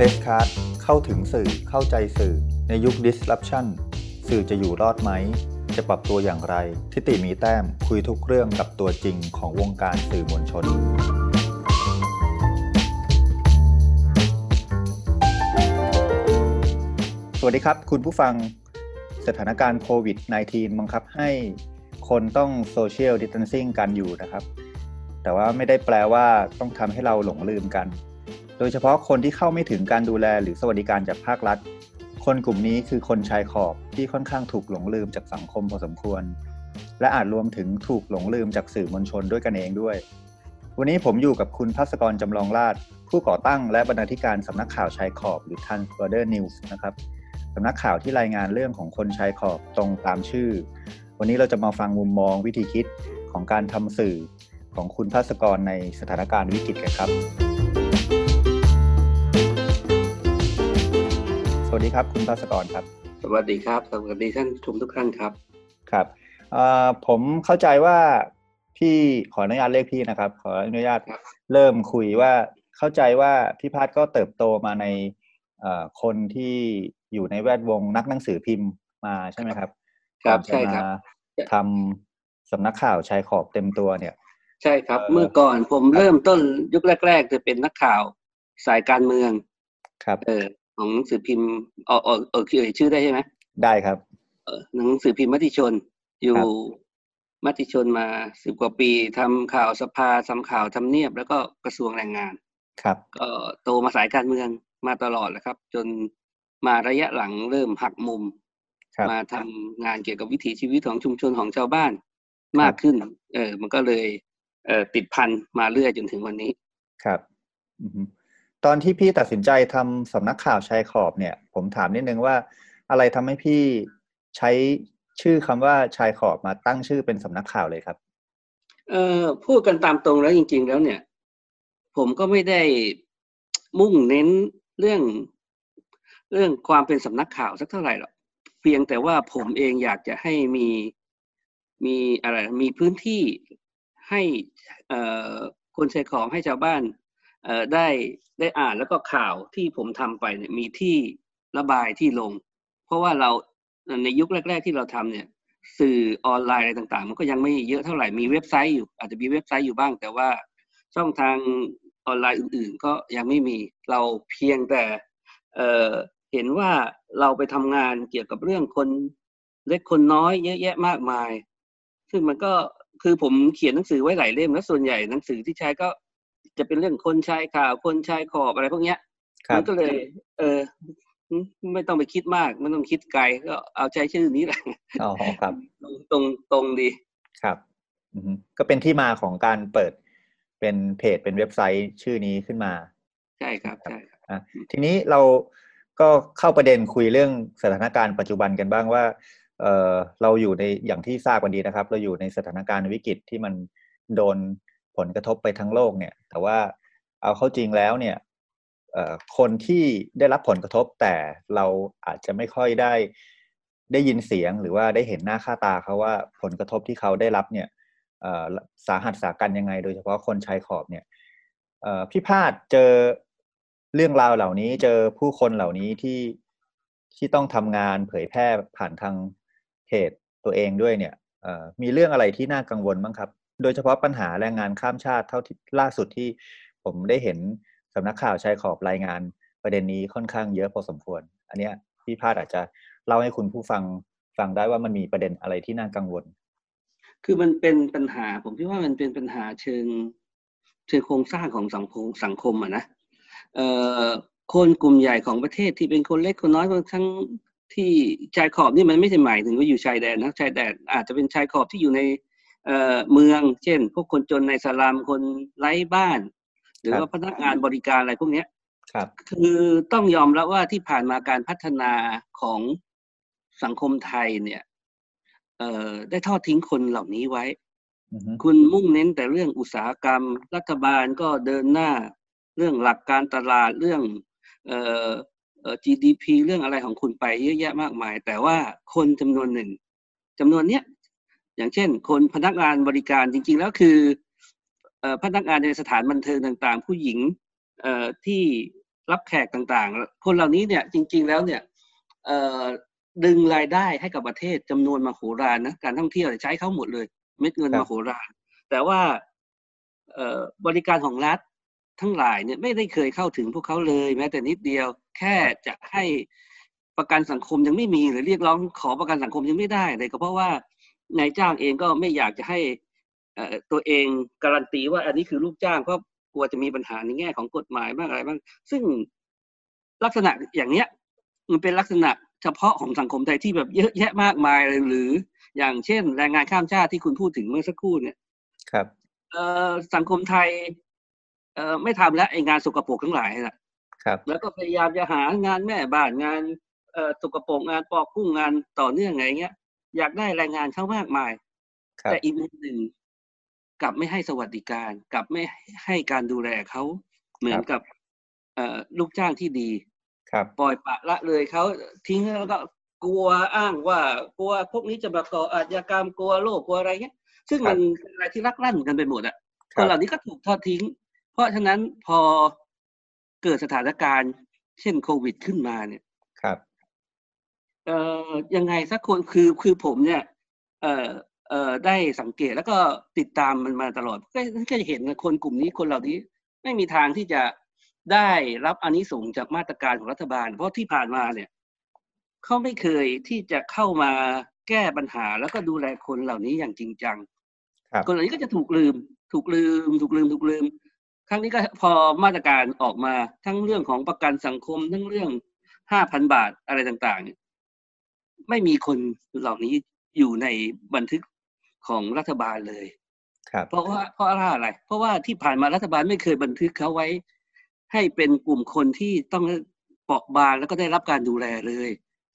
Press Card เข้าถึงสื่อเข้าใจสื่อ ในยุค disruption สื่อจะอยู่รอดไหม จะปรับตัวอย่างไร ทิติมีแต้มคุยทุกเรื่องกับตัวจริงของวงการสื่อมวลชน สวัสดีครับ คุณผู้ฟังสถานการณ์โควิด -19 บังคับให้คนต้องโซเชียลดิส a ทนซิ่งกันอยู่นะครับ แต่ว่าไม่ได้แปลว่าต้องทำให้เราหลงลืมกัน โดยเฉพาะคนที่เข้าไม่ถึงการดูแลหรือสวัสดิการจากภาครัฐ คนกลุ่มนี้คือคนชายขอบที่ค่อนข้างถูกหลงลืมจากสังคมพอสมควร และอาจรวมถึงถูกหลงลืมจากสื่อมวลชนด้วยกันเองด้วย วันนี้ผมอยู่กับคุณพัศกรจำลองราชผู้ก่อตั้งและบรรณาธิการสำนักข่าวชายขอบหรือ Transborder News นะครับสำนักข่าวที่รายงานเรื่องของคนชายขอบตรงตามชื่อ วันนี้เราจะมาฟังมุมมองวิธีคิดของการทำสื่อของคุณพัศกรในสถานการณ์วิกฤตกันครับ สวัสดีครับ คุณพัศกรครับ สวัสดีครับ สวัสดีท่านชมทุกท่านครับ ครับผมเข้าใจว่าพี่ขออนุญาตเรียกพี่นะครับ ขออนุญาตเริ่มคุยว่าเข้าใจว่าพี่พัฒก็เติบโตมาในคนที่อยู่ในแวดวงนักหนังสือพิมพ์มาใช่ไหมครับ ครับใช่ครับทำสำนักข่าวชายขอบเต็มตัวเนี่ย ใช่ครับ เมื่อก่อนผมเริ่มต้นยุคแรก ๆ จะเป็นนักข่าวสายการเมืองครับ เออ ของหนังสือพิมพ์เออเออเออคือชื่อได้ใช่ไหมได้ครับ เออหนังสือพิมพ์มติชน อยู่มติชนมาสิบกว่าปีทำข่าวสภาทำข่าวทำเนียบ แล้วก็กระทรวงแรงงาน ครับ ก็โตมาสายการเมืองมาตลอดแหละครับ จนมาระยะหลังเริ่มหักมุม มาทำงานเกี่ยวกับวิถีชีวิตของชุมชนของชาวบ้านมากขึ้น เออ มันก็เลย เออติดพันมาเรื่อยจนถึงวันนี้ ครับ ตอนที่พี่ตัดสินใจทำสำนักข่าวชายขอบเนี่ย ผมถามนิดนึงว่า อะไรทำให้พี่ใช้ชื่อคำว่าชายขอบมาตั้งชื่อเป็นสำนักข่าวเลยครับ เอ่อพูดกันตามตรงแล้วจริง ๆ แล้วเนี่ย ผมก็ไม่ได้มุ่งเน้นเรื่องเรื่องความเป็นสำนักข่าวสักเท่าไหร่หรอกเพียงแต่ว่าผมเองอยากจะให้มีมีอะไรมีพื้นที่ให้เอ่อคนใช้ของให้ชาวบ้าน ได้ได้อ่านแล้วก็ข่าวที่ผมทำไปเนี่ยมีที่ระบายที่ลง เพราะว่าเราในยุคแรก ๆ ที่เราทำเนี่ย สื่อออนไลน์อะไรต่างๆ มันก็ยังไม่เยอะเท่าไหร่มีเว็บไซต์อยู่ อาจจะมีเว็บไซต์อยู่บ้าง แต่ว่าช่องทางออนไลน์อื่น ๆ ก็ยังไม่มีเราเพียงแต่เเห็นว่าเราไปทำงานเกี่ยวกับเรื่องคนเล็กคนน้อยเยอะแยะมากมาย ซึ่งมันก็คือผมเขียนหนังสือไว้หลายเล่มแล้วส่วนใหญ่หนังสือที่ใช้ก็ จะเป็นเรื่องคนชายข่าวคนชายขอบอะไรพวกเนี้ยมันก็เลย เออไม่ต้องไปคิดมากไม่ต้องคิดไกลก็เอาใจชื่อนี้แหละอ๋อครับ ตรงตรงดีครับก็เป็นที่มาของการเปิดเป็นเพจเป็นเว็บไซต์ชื่อนี้ขึ้นมา ใช่ครับใช่ครับทีนี้เราก็เข้าประเด็นคุยเรื่องสถานการณ์ปัจจุบันกันบ้างว่าเออเราอยู่ในอย่างที่ทราบกันดีนะครับ เราอยู่ในสถานการณ์วิกฤตที่มันโดน ผลกระทบไปทั้งโลกเนี่ย แต่ว่าเอาเข้าจริงแล้วเนี่ยคนที่ได้รับผลกระทบแต่เราอาจจะไม่ค่อยได้ได้ยินเสียงหรือว่าได้เห็นหน้าค่าตาเขาว่าผลกระทบที่เขาได้รับเนี่ยสาหัสสากันยังไง โดยเฉพาะคนชายขอบเนี่ยพี่พาดเจอเรื่องราวเหล่านี้เจอผู้คนเหล่านี้ที่ที่ต้องทำงานเผยแพร่ผ่านทางเพจตัวเองด้วยเนี่ยมีเรื่องอะไรที่น่ากังวลบ้างครับ โดยเฉพาะปัญหาแรงงานข้ามชาติเท่าที่ล่าสุดที่ผมได้เห็นสำนักข่าวชายขอบรายงานประเด็นนี้ค่อนข้างเยอะพอสมควร อันนี้พี่พาดอาจจะเล่าให้คุณผู้ฟังฟังได้ว่ามันมีประเด็นอะไรที่น่ากังวล คือมันเป็นปัญหา ผมคิดว่ามันเป็นปัญหาเชิงเชิงโครงสร้างของสังคมสังคมอะนะเอ่อคนกลุ่มใหญ่ของประเทศที่เป็นคนเล็กคนน้อยบางทั้งที่ชายขอบนี่มันไม่ใช่หมายถึงว่าอยู่ชายแดนนะชายแดนอาจจะเป็นชายขอบที่อยู่ใน เอ่อเมือง เช่น พวกคนจนในสลามคนไร้บ้าน หรือว่าพนักงานบริการอะไรพวกนี้ครับ คือต้องยอมรับว่าที่ผ่านมาการพัฒนาของสังคมไทยเนี่ยเอ่อได้ทอดทิ้งคนเหล่านี้ไว้ คุณมุ่งเน้นแต่เรื่องอุตสาหกรรม รัฐบาลก็เดินหน้าเรื่องหลักการตลาดเรื่องเอ่อ GDP เรื่องอะไรของคุณไปเยอะแยะมากมาย แต่ว่าคนจำนวนหนึ่งจำนวนเนี้ย อย่างเช่น คนพนักงานบริการจริง ๆ แล้วคือพนักงานในสถานบันเทิงต่างๆ ผู้หญิงที่รับแขกต่างๆ คนเหล่านี้เนี่ยจริง ๆ แล้วเนี่ยเอ่อดึงรายได้ให้กับประเทศจำนวนมโหฬารนะการท่องเที่ยวใช้เขาหมดเลย เม็ดเงินมโหฬารแต่ว่าเอ่อบริการของรัฐทั้งหลายเนี่ยไม่ได้เคยเข้าถึงพวกเขาเลย แม้แต่นิดเดียว แค่จะให้ประกันสังคมยังไม่มีหรือเรียกร้องขอประกันสังคมยังไม่ได้เลยก็เพราะว่า นายจ้างเองก็ไม่อยากจะให้ตัวเองการันตีว่าอันนี้คือลูกจ้างเพราะกลัวจะมีปัญหาในแง่ของกฎหมายบ้างอะไรบ้าง ซึ่งลักษณะอย่างเนี้ยมันเป็นลักษณะเฉพาะของสังคมไทยที่แบบเยอะแยะมากมายเลยหรืออย่างเช่น แรงงานข้ามชาติที่คุณพูดถึงเมื่อสักครู่เนี่ย ครับเอ่อสังคมไทย เอ่อไม่ทำแล้วไอ้งานสกปรกทั้งหลายน่ะครับ แล้วก็พยายามจะหางานแม่บ้านงานเอ่อสกปรกงานปอกกุ้งงานต่อเนื่องไงเงี้ย อยากได้แรงงานเข้ามากมายครับแต่อีกมุมหนึ่งกลับไม่ให้สวัสดิการกลับไม่ให้การดูแลเขาเหมือนกับเอ่อลูกจ้างที่ดีครับปล่อยปละละเลยเขาทิ้งแล้วก็กลัวอ้างว่ากลัวพวกนี้จะมาก่ออาชญากรรมกลัวโรคกลัวอะไรเงี้ย ซึ่งมันเป็นอะไรที่ลักลั่นกันไปหมดอะคคนรับเหล่านี้ก็ถูกทอดทิ้ง เพราะฉะนั้นพอเกิดสถานการณ์ เช่นโควิดขึ้นมาเนี่ยครับ เอ่อยังไงสักคนคือคือผมเนี่ย เอ่อเอ่อได้สังเกตแล้วก็ติดตามมันมาตลอดก็ก็จะเห็นคนกลุ่มนี้คนเหล่านี้ไม่มีทางที่จะได้รับอานิสงส์จากมาตรการของรัฐบาล เพราะที่ผ่านมาเนี่ยเขาไม่เคยที่จะเข้ามาแก้ปัญหาแล้วก็ดูแลคนเหล่านี้อย่างจริงจังครับคนเหล่านี้ก็จะถูกลืม ถูกลืม ถูกลืม ถูกลืม ครั้งนี้ก็พอมาตรการออกมาทั้งเรื่องของประกันสังคมทั้งเรื่องห้าพันบาทอะไรต่างๆเนี่ย ไม่มีคนเหล่านี้อยู่ในบันทึกของรัฐบาลเลยครับเพราะว่าเพราะอะไร เพราะว่าที่ผ่านมารัฐบาลไม่เคยบันทึกเขาไว้ ให้เป็นกลุ่มคนที่ต้องเปราะบางแล้วก็ได้รับการดูแลเลย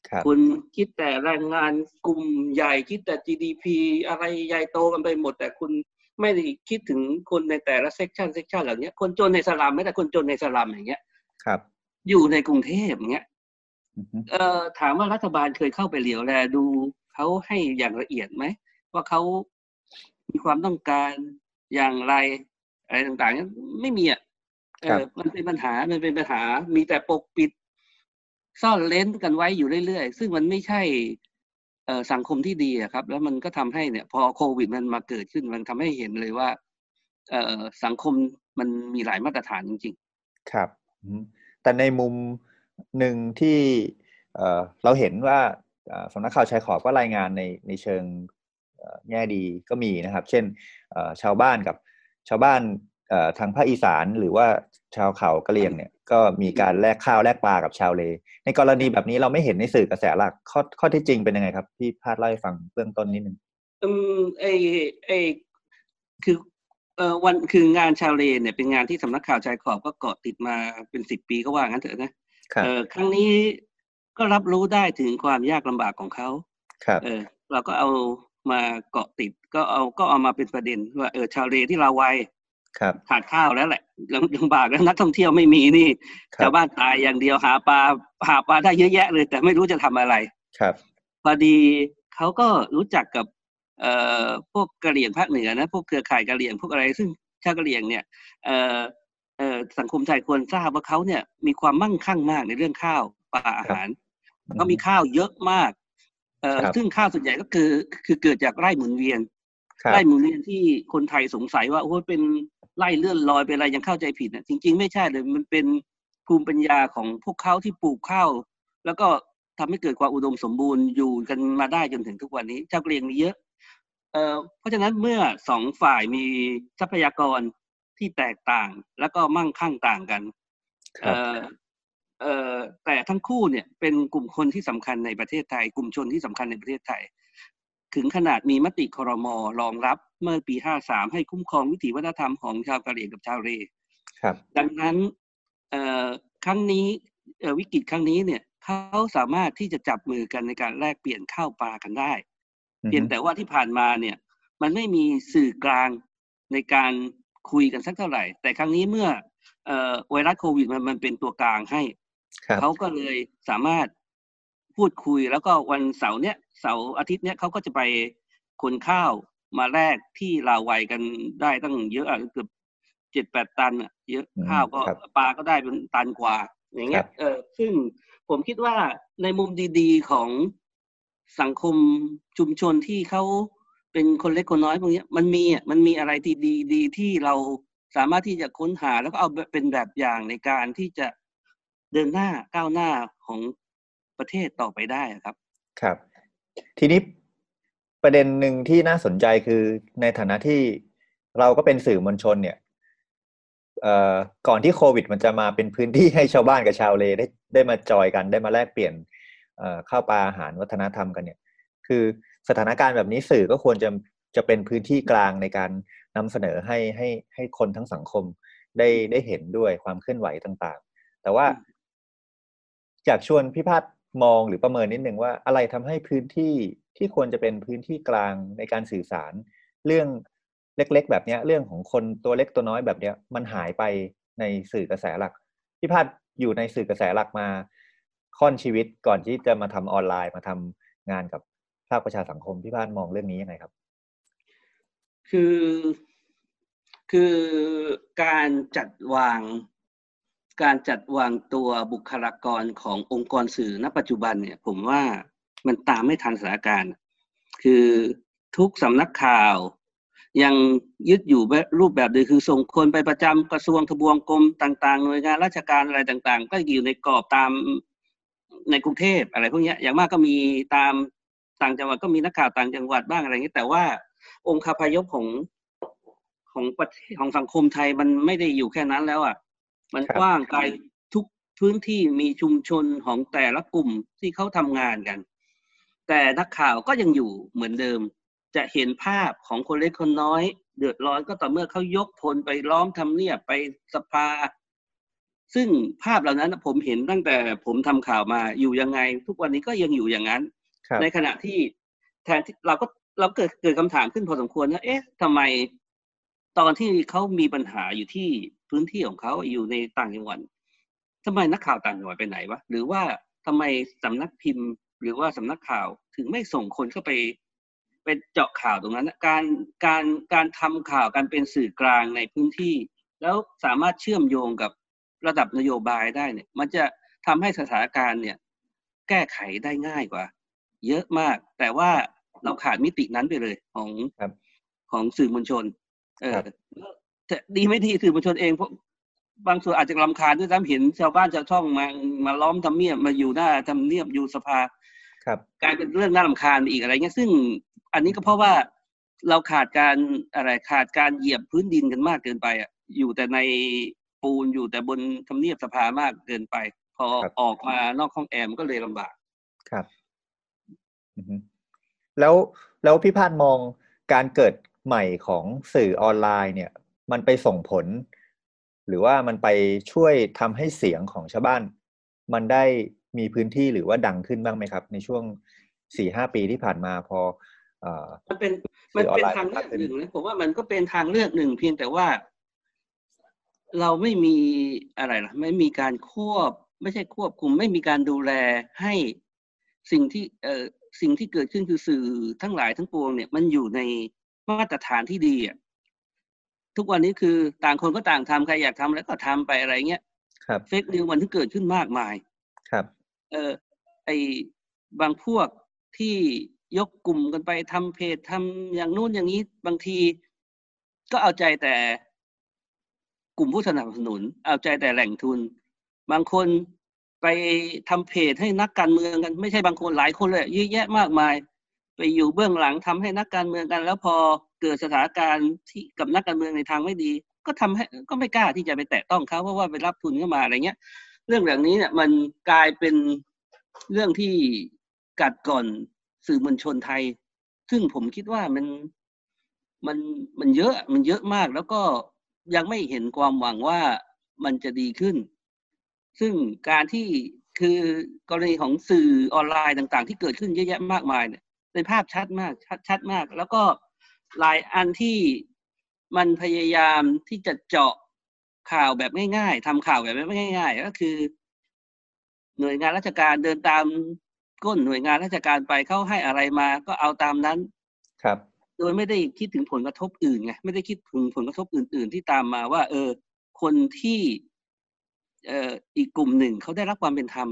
ครับคุณคิดแต่แรงงานกลุ่มใหญ่คิดแต่ GDP อะไรใหญ่โตกันไปหมด แต่คุณไม่ได้คิดถึงคนในแต่ละ section section เหล่านี้คนจนในสลัมแม้แต่คนจนในสลัมอย่างเงี้ยครับ อยู่ในกรุงเทพอย่างเงี้ยอือฮึ เอ่อถามว่ารัฐบาลเคยเข้าไปเหลียวแลดูเขาให้อย่างละเอียดไหม ว่าเขามีความต้องการอย่างไร อะไรต่างๆเนี่ยไม่มีอะเออมันเป็นปัญหา มันเป็นปัญหา มีแต่ปกปิด ซ่อนเลนกันไว้อยู่เรื่อยๆ ซึ่งมันไม่ใช่เอ่อสังคมที่ดีอะครับ แล้วมันก็ทำให้เนี่ย พอโควิดมันมาเกิดขึ้น มันทำให้เห็นเลยว่าเอ่อสังคมมันมีหลายมาตรฐานจริงครับอืมแต่ในมุม หนึ่งที่เราเห็นว่าสำนักข่าวชายขอบก็รายงานในในเชิงแง่ดีก็มีนะครับ เช่นชาวบ้านกับชาวบ้านทางภาคอีสานหรือว่าชาวเขากะเหรี่ยงเนี่ยก็มีการแลกข้าวแลกปลากับชาวเล ในกรณีแบบนี้เราไม่เห็นในสื่อกระแสหลักข้อข้อที่จริงเป็นยังไงครับพี่พาดเล่าให้ฟังเบื้องต้นนิดนึงอืมไอไอคือเอ่อวันคืองานชาวเลเนี่ยเป็นงานที่สำนักข่าวชายขอบก็เกาะติดมาเป็นสิบปีก็ว่างั้นเถอะนะ เออครั้งนี้ก็รับรู้ได้ถึงความยากลำบากของเขาครับ เออ เราก็เอามาเกาะติดก็เอาก็เอามาเป็นประเด็นว่าเออชาวเลที่เราไวครับขาดข้าวแล้วแหละลำลำบากแล้วนักท่องเที่ยวไม่มีนี่ครัชาบวบ้านตายอย่างเดียวหาปลาหาปลาได้เยอะแยะเลย แต่ไม่รู้จะทำอะไรครับพอดีเขาก็รู้จักกับเอ่อพวกกะเหรี่ยงภาคเหนือนะพวกเครือข่ายกะเหรี่ยงพวกอะไรซึ่งชาวกะเหรี่ยงเนี่ยเอ่อเอ่อ สังคมไทยควรทราบว่าเขาเนี่ยมีความมั่งคั่งมากในเรื่องข้าวปลาอาหารเขามีข้าวเยอะมากเอ่อครับซึ่งข้าวส่วนใหญ่ก็คือ คือเกิดจากไร่หมุนเวียนครับไร่หมุนเวียนที่คนไทยสงสัยว่าโอ้ยเป็นไร่เลื่อนลอยเป็นอะไรยังเข้าใจผิดนะจริง ๆ ไม่ใช่เลยมันเป็นภูมิปัญญาของพวกเขาที่ปลูกข้าวแล้วก็ทำให้เกิดความอุดมสมบูรณ์อยู่กันมาได้จนถึงทุกวันนี้เจ้ากะเหรียงมีเยอะเอ่อเพราะฉะนั้นเมื่อสองฝ่ายมีทรัพยากร ที่แตกต่างแล้วก็มั่งคั่งต่างกันครับเอ่อเอ่อแต่ทั้งคู่เนี่ยเป็นกลุ่มคนที่สำคัญในประเทศไทย กลุ่มชนที่สำคัญในประเทศไทย ถึงขนาดมีมติครมรองรับเมื่อปี 53 ให้คุ้มครองวิถีวัฒนธรรมของชาวกะเหรี่ยงกับชาวเรครับดังนั้นเอ่อครั้งนี้เอ่อวิกฤตครั้งนี้เนี่ยเขาสามารถที่จะจับมือกันในการแลกเปลี่ยนข้าวปลากันได้อือเพียงฮึแต่ว่าที่ผ่านมาเนี่ย มันไม่มีสื่อกลางในการ คุยกันสักเท่าไหร่ แต่ครั้งนี้เมื่อเอ่อไวรัสโควิดมันมันเป็นตัวกลางให้ครับเขาก็เลยสามารถพูดคุยแล้วก็วันเสาร์เนี้ยเสาร์อาทิตย์เนี้ยเขาก็จะไปขนข้าวมาแลกที่ลาวไวยกันได้ตั้งเยอะอะเกือบเจ็ดแปดตันอะเยอะอืมข้าวก็ครับปลาก็ได้เป็นตันกว่า อย่างเงี้ยเออซึ่งผมคิดว่าในมุมดี ๆของสังคมชุมชนที่เขา เป็นคนเล็กคนน้อยพวกนี้มันมีอะมันมีอะไรที่ดีดีที่เราสามารถที่จะค้นหาแล้วก็เอาเป็นแบบอย่างในการที่จะเดินหน้าก้าวหน้าของประเทศต่อไปได้ครับ ครับ ทีนี้ประเด็นหนึ่งที่น่าสนใจคือในฐานะที่เราก็เป็นสื่อมวลชนเนี่ยก่อนที่โควิด มันจะมาเป็นพื้นที่ให้ชาวบ้านกับชาวเลได้ได้มาจอยกันได้มาแลกเปลี่ยนเข้าวปลาอาหารวัฒนธรรมกันเนี่ย คือ สถานการณ์แบบนี้สื่อก็ควรจะจะเป็นพื้นที่กลางในการนำเสนอให้ให้ให้คนทั้งสังคมได้ได้เห็นด้วยความเคลื่อนไหวต่างๆ แต่ว่าอยากชวนพี่พัฒมองหรือประเมินนิดหนึ่งว่าอะไรทำให้พื้นที่ที่ควรจะเป็นพื้นที่กลางในการสื่อสาร เรื่องเล็ก ๆ แบบนี้เรื่องของคนตัวเล็กตัวน้อยแบบเนี้ย มันหายไปในสื่อกระแสหลักพี่พัฒอยู่ในสื่อกระแสหลักมาค่อนชีวิตก่อนที่จะมาทำออนไลน์มาทำงานกับาคประชาสังคมพี่พัฒมองเรื่องนี้ยังไงครับ คือคือการจัดวางการจัดวางตัวบุคลากรขององค์กรสื่อณปัจจุบันเนี่ย ผมว่ามันตามไม่ทันสถานการณ์ คือทุกสำนักข่าว ยังยึดอยู่รูปแบบเดิมคือส่งคนไปประจำกระทรวงทบวงกรมต่าง ๆ หน่วยงานราชการอะไรต่าง ๆ ก็อยู่ในกรอบตามในกรุงเทพอะไรพวกนี้อย่างมากก็มีตาม ต่างจังหวัดก็มีนักข่าวต่างจังหวัดบ้างอะไรอย่างนี้แต่ว่าองค์คาพยพของของประเทศของสังคมไทยมันไม่ได้อยู่แค่นั้นแล้วอะมันกว้างไกลทุกพื้นที่มีชุมชนของแต่ละกลุ่มที่เขาทำงานกัน แต่นักข่าวก็ยังอยู่เหมือนเดิม จะเห็นภาพของคนเล็กคนน้อย เดือดร้อนก็ต่อเมื่อเขายกพลไปล้อมทำเนียบไปสภา ซึ่งภาพเหล่านั้นผมเห็นตั้งแต่ผมทำข่าวมาอยู่ยังไง ทุกวันนี้ก็ยังอยู่อย่างนั้น ในขณะที่แทนที่เราก็เราเกิดเกิดคำถามขึ้นพอสมควรนะเอ๊ะทำไมตอนที่เขามีปัญหาอยู่ที่พื้นที่ของเขาอยู่ในต่างจังหวัดทำไมนักข่าวต่างจังหวัดไปไหนวะหรือว่าทำไมสำนักพิมพ์ หรือว่าสำนักข่าวถึงไม่ส่งคนเข้าไปไปเจาะข่าวตรงนั้นการการการทำข่าวการเป็นสื่อกลางในพื้นที่ แล้วสามารถเชื่อมโยงกับระดับนโยบายได้เนี่ย มันจะทำให้สถานการณ์เนี่ย แก้ไขได้ง่ายกว่า เยอะมาก แต่ว่าเราขาดมิตินั้นไปเลยของของสื่อมวลชน เออแต่ดีไม่ดีสื่อมวลชนเองพวกบางส่วนอาจจะลำคาญด้วยซ้ำเห็นชาวบ้านชาวช่องมามาล้อมทำเนียบมาอยู่หน้าทำเนียบอยู่สภาครับกลายเป็นเรื่องน่าลำคาญอีกอะไรเงี้ยซึ่งอันนี้ก็เพราะว่าเราขาดการอะไรขาดการเหยียบพื้นดินกันมากเกินไปอะอยู่แต่ในปูนอยู่แต่บนทำเนียบสภามากเกินไป พอออกมานอกห้องแอร์มันก็เลยลำบากครับ แล้วแล้วพี่พานมองการเกิดใหม่ของสื่อออนไลน์เนี่ย มันไปส่งผล หรือว่ามันไปช่วยทำให้เสียงของชาวบ้าน มันได้มีพื้นที่หรือว่าดังขึ้นบ้างไหมครับ ในช่วงสี่ห้าปีที่ผ่านมาพออมันเป็นมันเป็นทางเลือกหนึ่งนะผมว่ามันก็เป็นทางเลือกหนึ่งเพียงแต่ว่า เราไม่มีอะไรล่ะไม่มีการควบ ไม่ใช่ควบคุม ไม่มีการดูแลให้สิ่งที่เออ สิ่งที่เกิดขึ้นคือสื่อทั้งหลายทั้งปวงเนี่ยมันอยู่ในมาตรฐานที่ดีอะทุกวันนี้คือต่างคนก็ต่างทำใครอยากทำแล้วก็ทำไปอะไรเงี้ยครับเฟกนิวมันที่เกิดขึ้นมากมาย ครับ เออไอบางพวกที่ยกกลุ่มกันไปทำเพจทำอย่างนู้นอย่างนี้บางที ก็เอาใจแต่กลุ่มผู้สนับสนุน เอาใจแต่แหล่งทุน บางคน ไปทำเพจให้นักการเมืองกัน ไม่ใช่บางคนหลายคนเลยเยอะแยะมากมาย ไปอยู่เบื้องหลังทำให้นักการเมืองกัน แล้วพอเกิดสถานการณ์ที่กับนักการเมืองในทางไม่ดี ก็ทำให้ก็ไม่กล้าที่จะไปแตะต้องเขาเพราะว่าไปรับทุนเข้ามาอะไรเงี้ย เรื่องแบบนี้เนี่ยมันกลายเป็นเรื่องที่กัดก่อนสื่อมวลชนไทย ซึ่งผมคิดว่ามันมันมันเยอะมันเยอะมากแล้วก็ยังไม่เห็นความหวังว่ามันจะดีขึ้น ซึ่งการที่คือกรณีของสื่อออนไลน์ต่างๆ ที่เกิดขึ้นเยอะแยะมากมายเนี่ยเป็นภาพชัดมากชัดชัดมาก แล้วก็หลายอันที่มันพยายามที่จะเจาะข่าวแบบง่ายๆทำข่าวแบบไม่ง่าย ๆ ก็คือ หน่วยงานราชการเดินตามก้นหน่วยงานราชการไปเขาให้อะไรมาก็เอาตามนั้นครับ โดยไม่ได้คิดถึงผลกระทบอื่นไงไม่ได้คิดถึงผลกระทบอื่น ๆ ที่ตามมาว่า เออ คนที่เอีกกลุ่มหนึ่งเขาได้รับความเป็นธรรม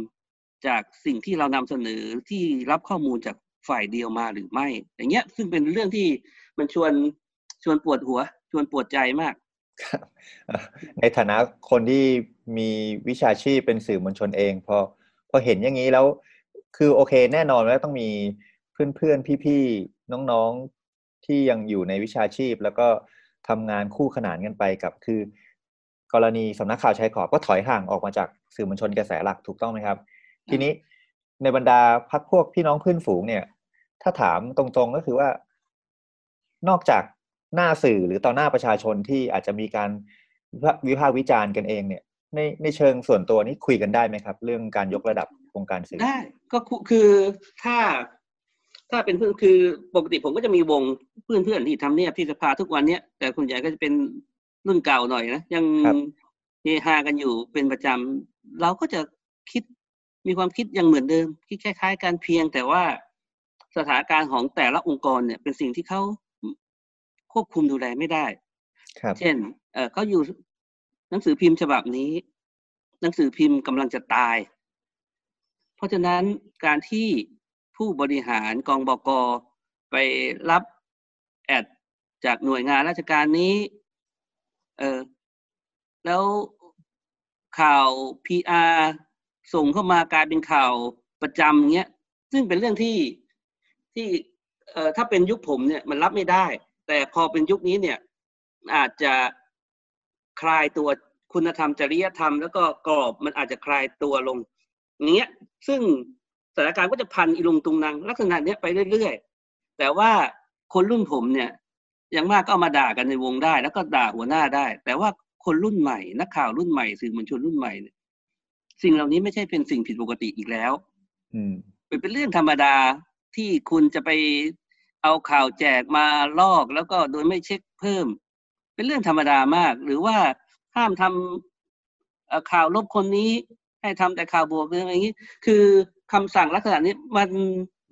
จากสิ่งที่เรานำเสนอที่รับข้อมูลจากฝ่ายเดียวมาหรือไม่ อย่างเงี้ยซึ่งเป็นเรื่องที่มันชวนชวนปวดหัว ชวนปวดใจมากในฐานะคนที่มีวิชาชีพเป็นสื่อมวลชนเองพอพอเห็นอย่างนี้แล้ว คือโอเค แน่นอนว่าต้องมีเพื่อนๆพี่ๆน้องๆที่ยังอยู่ในวิชาชีพ แล้วก็ทำงานคู่ขนานกันไปกับคือ กรณีสำนักข่าวชายขอบก็ถอยห่างออกมาจากสื่อมวลชนกระแสหลักถูกต้องไหมครับ ทีนี้ในบรรดาพักพวกพี่น้องเพื่อนฝูงเนี่ย ถ้าถามตรงๆก็คือว่า นอกจากหน้าสื่อหรือต่อหน้าประชาชนที่อาจจะมีการวิพากษ์วิจารณ์กันเองเนี่ยในในเชิงส่วนตัวนี้คุยกันได้ไหมครับ เรื่องการยกระดับวงการสื่อได้ก็คือถ้าถ้าเป็นเพื่อนคือปกติผมก็จะมีวงเพื่อนเพื่อนที่ทำเนียบที่สภาทุกวันเนี้ยแต่คนใหญ่ก็จะเป็น รุ่นเก่าหน่อยนะยังเฮฮากันอยู่เป็นประจำเราก็จะคิดมีความคิดยังเหมือนเดิมคิดคล้าย ๆ กันเพียงแต่ว่าสถานการณ์ของแต่ละองค์กรเนี่ย เป็นสิ่งที่เขาควบคุมดูแลไม่ได้ครับเช่นเออเขาอยู่หนังสือพิมพ์ฉบับนี้ หนังสือพิมพ์กำลังจะตาย เพราะฉะนั้นการที่ผู้บริหารกองบกไปรับแอดจากหน่วยงานราชการนี้ เออแล้วข่าว PR ส่งเข้ามากลายเป็นข่าวประจำเงี้ย ซึ่งเป็นเรื่องที่ที่เอ่อถ้าเป็นยุคผมเนี่ยมันรับไม่ได้ แต่พอเป็นยุคนี้เนี่ย อาจจะคลายตัวคุณธรรมจริยธรรม แล้วก็กรอบมันอาจจะคลายตัวลงเนี้ย ซึ่งสถานการณ์ก็จะพันอีลงตุงนางลักษณะเนี้ยไปเรื่อยๆ แต่ว่าคนรุ่นผมเนี่ย อย่างมากก็เอามาด่ากันในวงได้ แล้วก็ด่าหัวหน้าได้ แต่ว่าคนรุ่นใหม่ นักข่าวรุ่นใหม่สื่อมวลชนรุ่นใหม่เนี่ยสิ่งเหล่านี้ไม่ใช่เป็นสิ่งผิดปกติอีกแล้ว อืมเป็นเป็นเรื่องธรรมดาที่คุณจะไปเอาข่าวแจกมาลอกแล้วก็โดยไม่เช็คเพิ่ม เป็นเรื่องธรรมดามาก หรือว่าห้ามทำข่าวลบคนนี้ ให้ทำแต่ข่าวบวกเรื่องอะไรอย่างนี้ คือคำสั่งลักษณะนี้มัน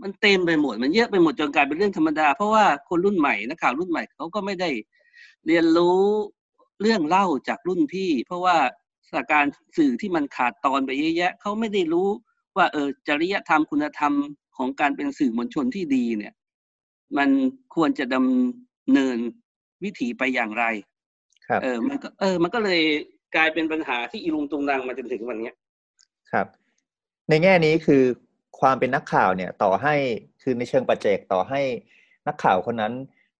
มันเต็มไปหมด มันเยอะไปหมดจนกลายเป็นเรื่องธรรมดา เพราะว่าคนรุ่นใหม่นักข่าวรุ่นใหม่เขาก็ไม่ได้เรียนรู้เรื่องเล่าจากรุ่นพี่ เพราะว่าสถานการณ์สื่อที่มันขาดตอนไปเยอะแยะเขาไม่ได้รู้ว่าเออจริยธรรมคุณธรรมของการเป็นสื่อมวลชนที่ดีเนี่ย มันควรจะดำเนินวิถีไปอย่างไรครับเออมันก็เออ มันก็เลยกลายเป็นปัญหาที่อีลุงตุงนางมาจนถึงวันเนี้ยครับ ในแง่นี้คือ ความเป็นนักข่าวเนี่ยต่อให้คือในเชิงปัจเจกต่อให้นักข่าวคนนั้น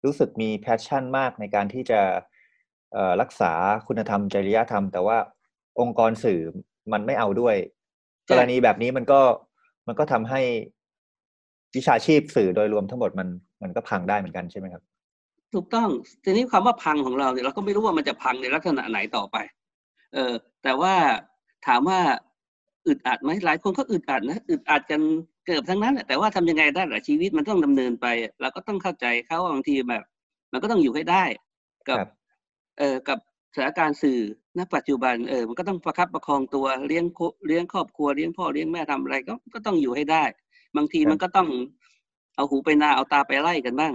รู้สึกมีแพชชั่นมากในการที่จะรักษาคุณธรรมจริยธรรม แต่ว่าองค์กรสื่อมันไม่เอาด้วย กรณีแบบนี้มันก็มันก็ทำให้วิชาชีพสื่อโดยรวมทั้งหมดมันมันก็พังได้เหมือนกันใช่ไหมครับ ถูกต้องทีนี้ควาว่าพังของเราเนี่ยเราก็ไม่รู้ว่ามันจะพังในลักษณะไหนต่อไป เออแต่ว่าถามว่า อึดอัดไหมหลายคนก็อึดอัดนะอึดอัดกันเกือบทั้งนั้นแหละแต่ว่าทำยังไงได้ล่ะชีวิตมันต้องดำเนินไปเราก็ต้องเข้าใจเขาบางทีแบบ มันก็ต้องอยู่ให้ได้ กับเออกับสถานการณ์สื่อณปัจจุบันเออมันก็ต้องประคับประคองตัวเลี้ยงเลี้ยงครอบครัวเลี้ยงพ่อเลี้ยงแม่ทำอะไรก็ก็ต้องอยู่ให้ได้ บางทีมันก็ต้องเอาหูไปนาเอาตาไปไล่กันบ้าง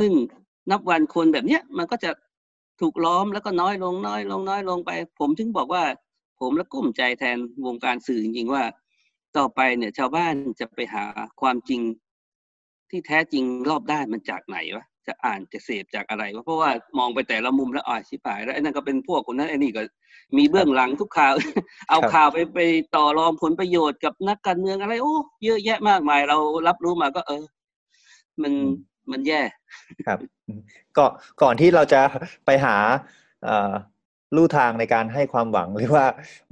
ซึ่งนับวันคนแบบเนี้ยมันก็จะถูกล้อมแล้วก็น้อยลงน้อยลงน้อยลงไป ผมถึงบอกว่า ผมและกุ้มใจแทนวงการสื่อจริงๆว่า ต่อไปเนี่ย ชาวบ้านจะไปหาความจริงที่แท้จริงรอบด้านมันจากไหนวะจะอ่านจะเสพจากอะไรวะเพราะว่ามองไปแต่ละมุมแล้วอ่าชิบหาย แล้วไอ้นั่นก็เป็นพวกคนนั้นไอ้นี่ก็มีเบื้องหลังทุกข่าว เอาข่าวไปไปต่อรองผลประโยชน์กับนักการเมืองอะไร โอ้เยอะแยะมากมาย เรารับรู้มาก็ เออ มันมันแย่ ครับ ก็ก่อนที่เราจะไปหา ลู่ทางในการให้ความหวังหรือว่า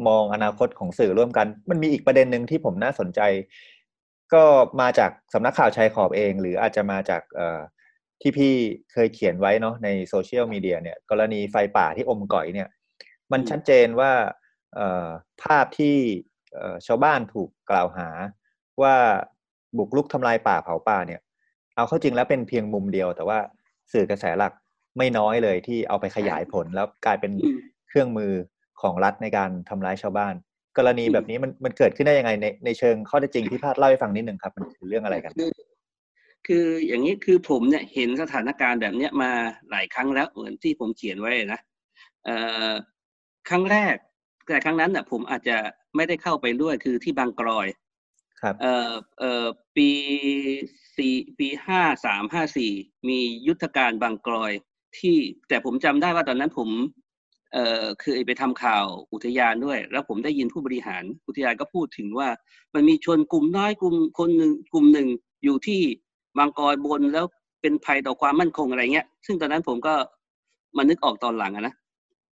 มองอนาคตของสื่อร่วมกัน มันมีอีกประเด็นหนึ่งที่ผมน่าสนใจ ก็มาจากสำนักข่าวชายขอบเอง หรืออาจจะมาจากที่พี่เคยเขียนไว้เนาะในโซเชียลมีเดียเนี่ย กรณีไฟป่าที่อมก่อยเนี่ย มันชัดเจนว่าภาพที่ชาวบ้านถูกกล่าวหาว่าบุกลุกทำลายป่าเผาป่าเนี่ย เอาเข้าจริงแล้วเป็นเพียงมุมเดียว แต่ว่าสื่อกระแสหลัก ไม่น้อยเลยที่เอาไปขยายผลแล้วกลายเป็นเครื่องมือของรัฐในการทำร้ายชาวบ้าน กรณีแบบนี้มันมันเกิดขึ้นได้ยังไงในในเชิงข้อเท็จจริงที่พาดเล่าให้ฟังนิดนึงครับ มันคือเรื่องอะไรกัน คืออย่างนี้คือผมเนี่ยเห็นสถานการณ์แบบเนี้ยมาหลายครั้งแล้วเหมือนที่ผมเขียนไว้นะเอ่อครั้งแรกแต่ครั้งนั้นน่ะผมอาจจะไม่ได้เข้าไปด้วยคือที่บางกรอยครับเอ่อเอ่อปีสี่ปีห้าสามห้าสี่มียุทธการบางกรอย ที่แต่ผมจำได้ว่าตอนนั้นผมเอ่อเคยไปทำข่าวอุทยานด้วย แล้วผมได้ยินผู้บริหารอุทยานก็พูดถึงว่า มันมีชนกลุ่มน้อยกลุ่มคนหนึ่งกลุ่มหนึ่งอยู่ที่บางกอยบนแล้วเป็นภัยต่อความมั่นคงอะไรเงี้ย ซึ่งตอนนั้นผมก็มานึกออกตอนหลังอะนะ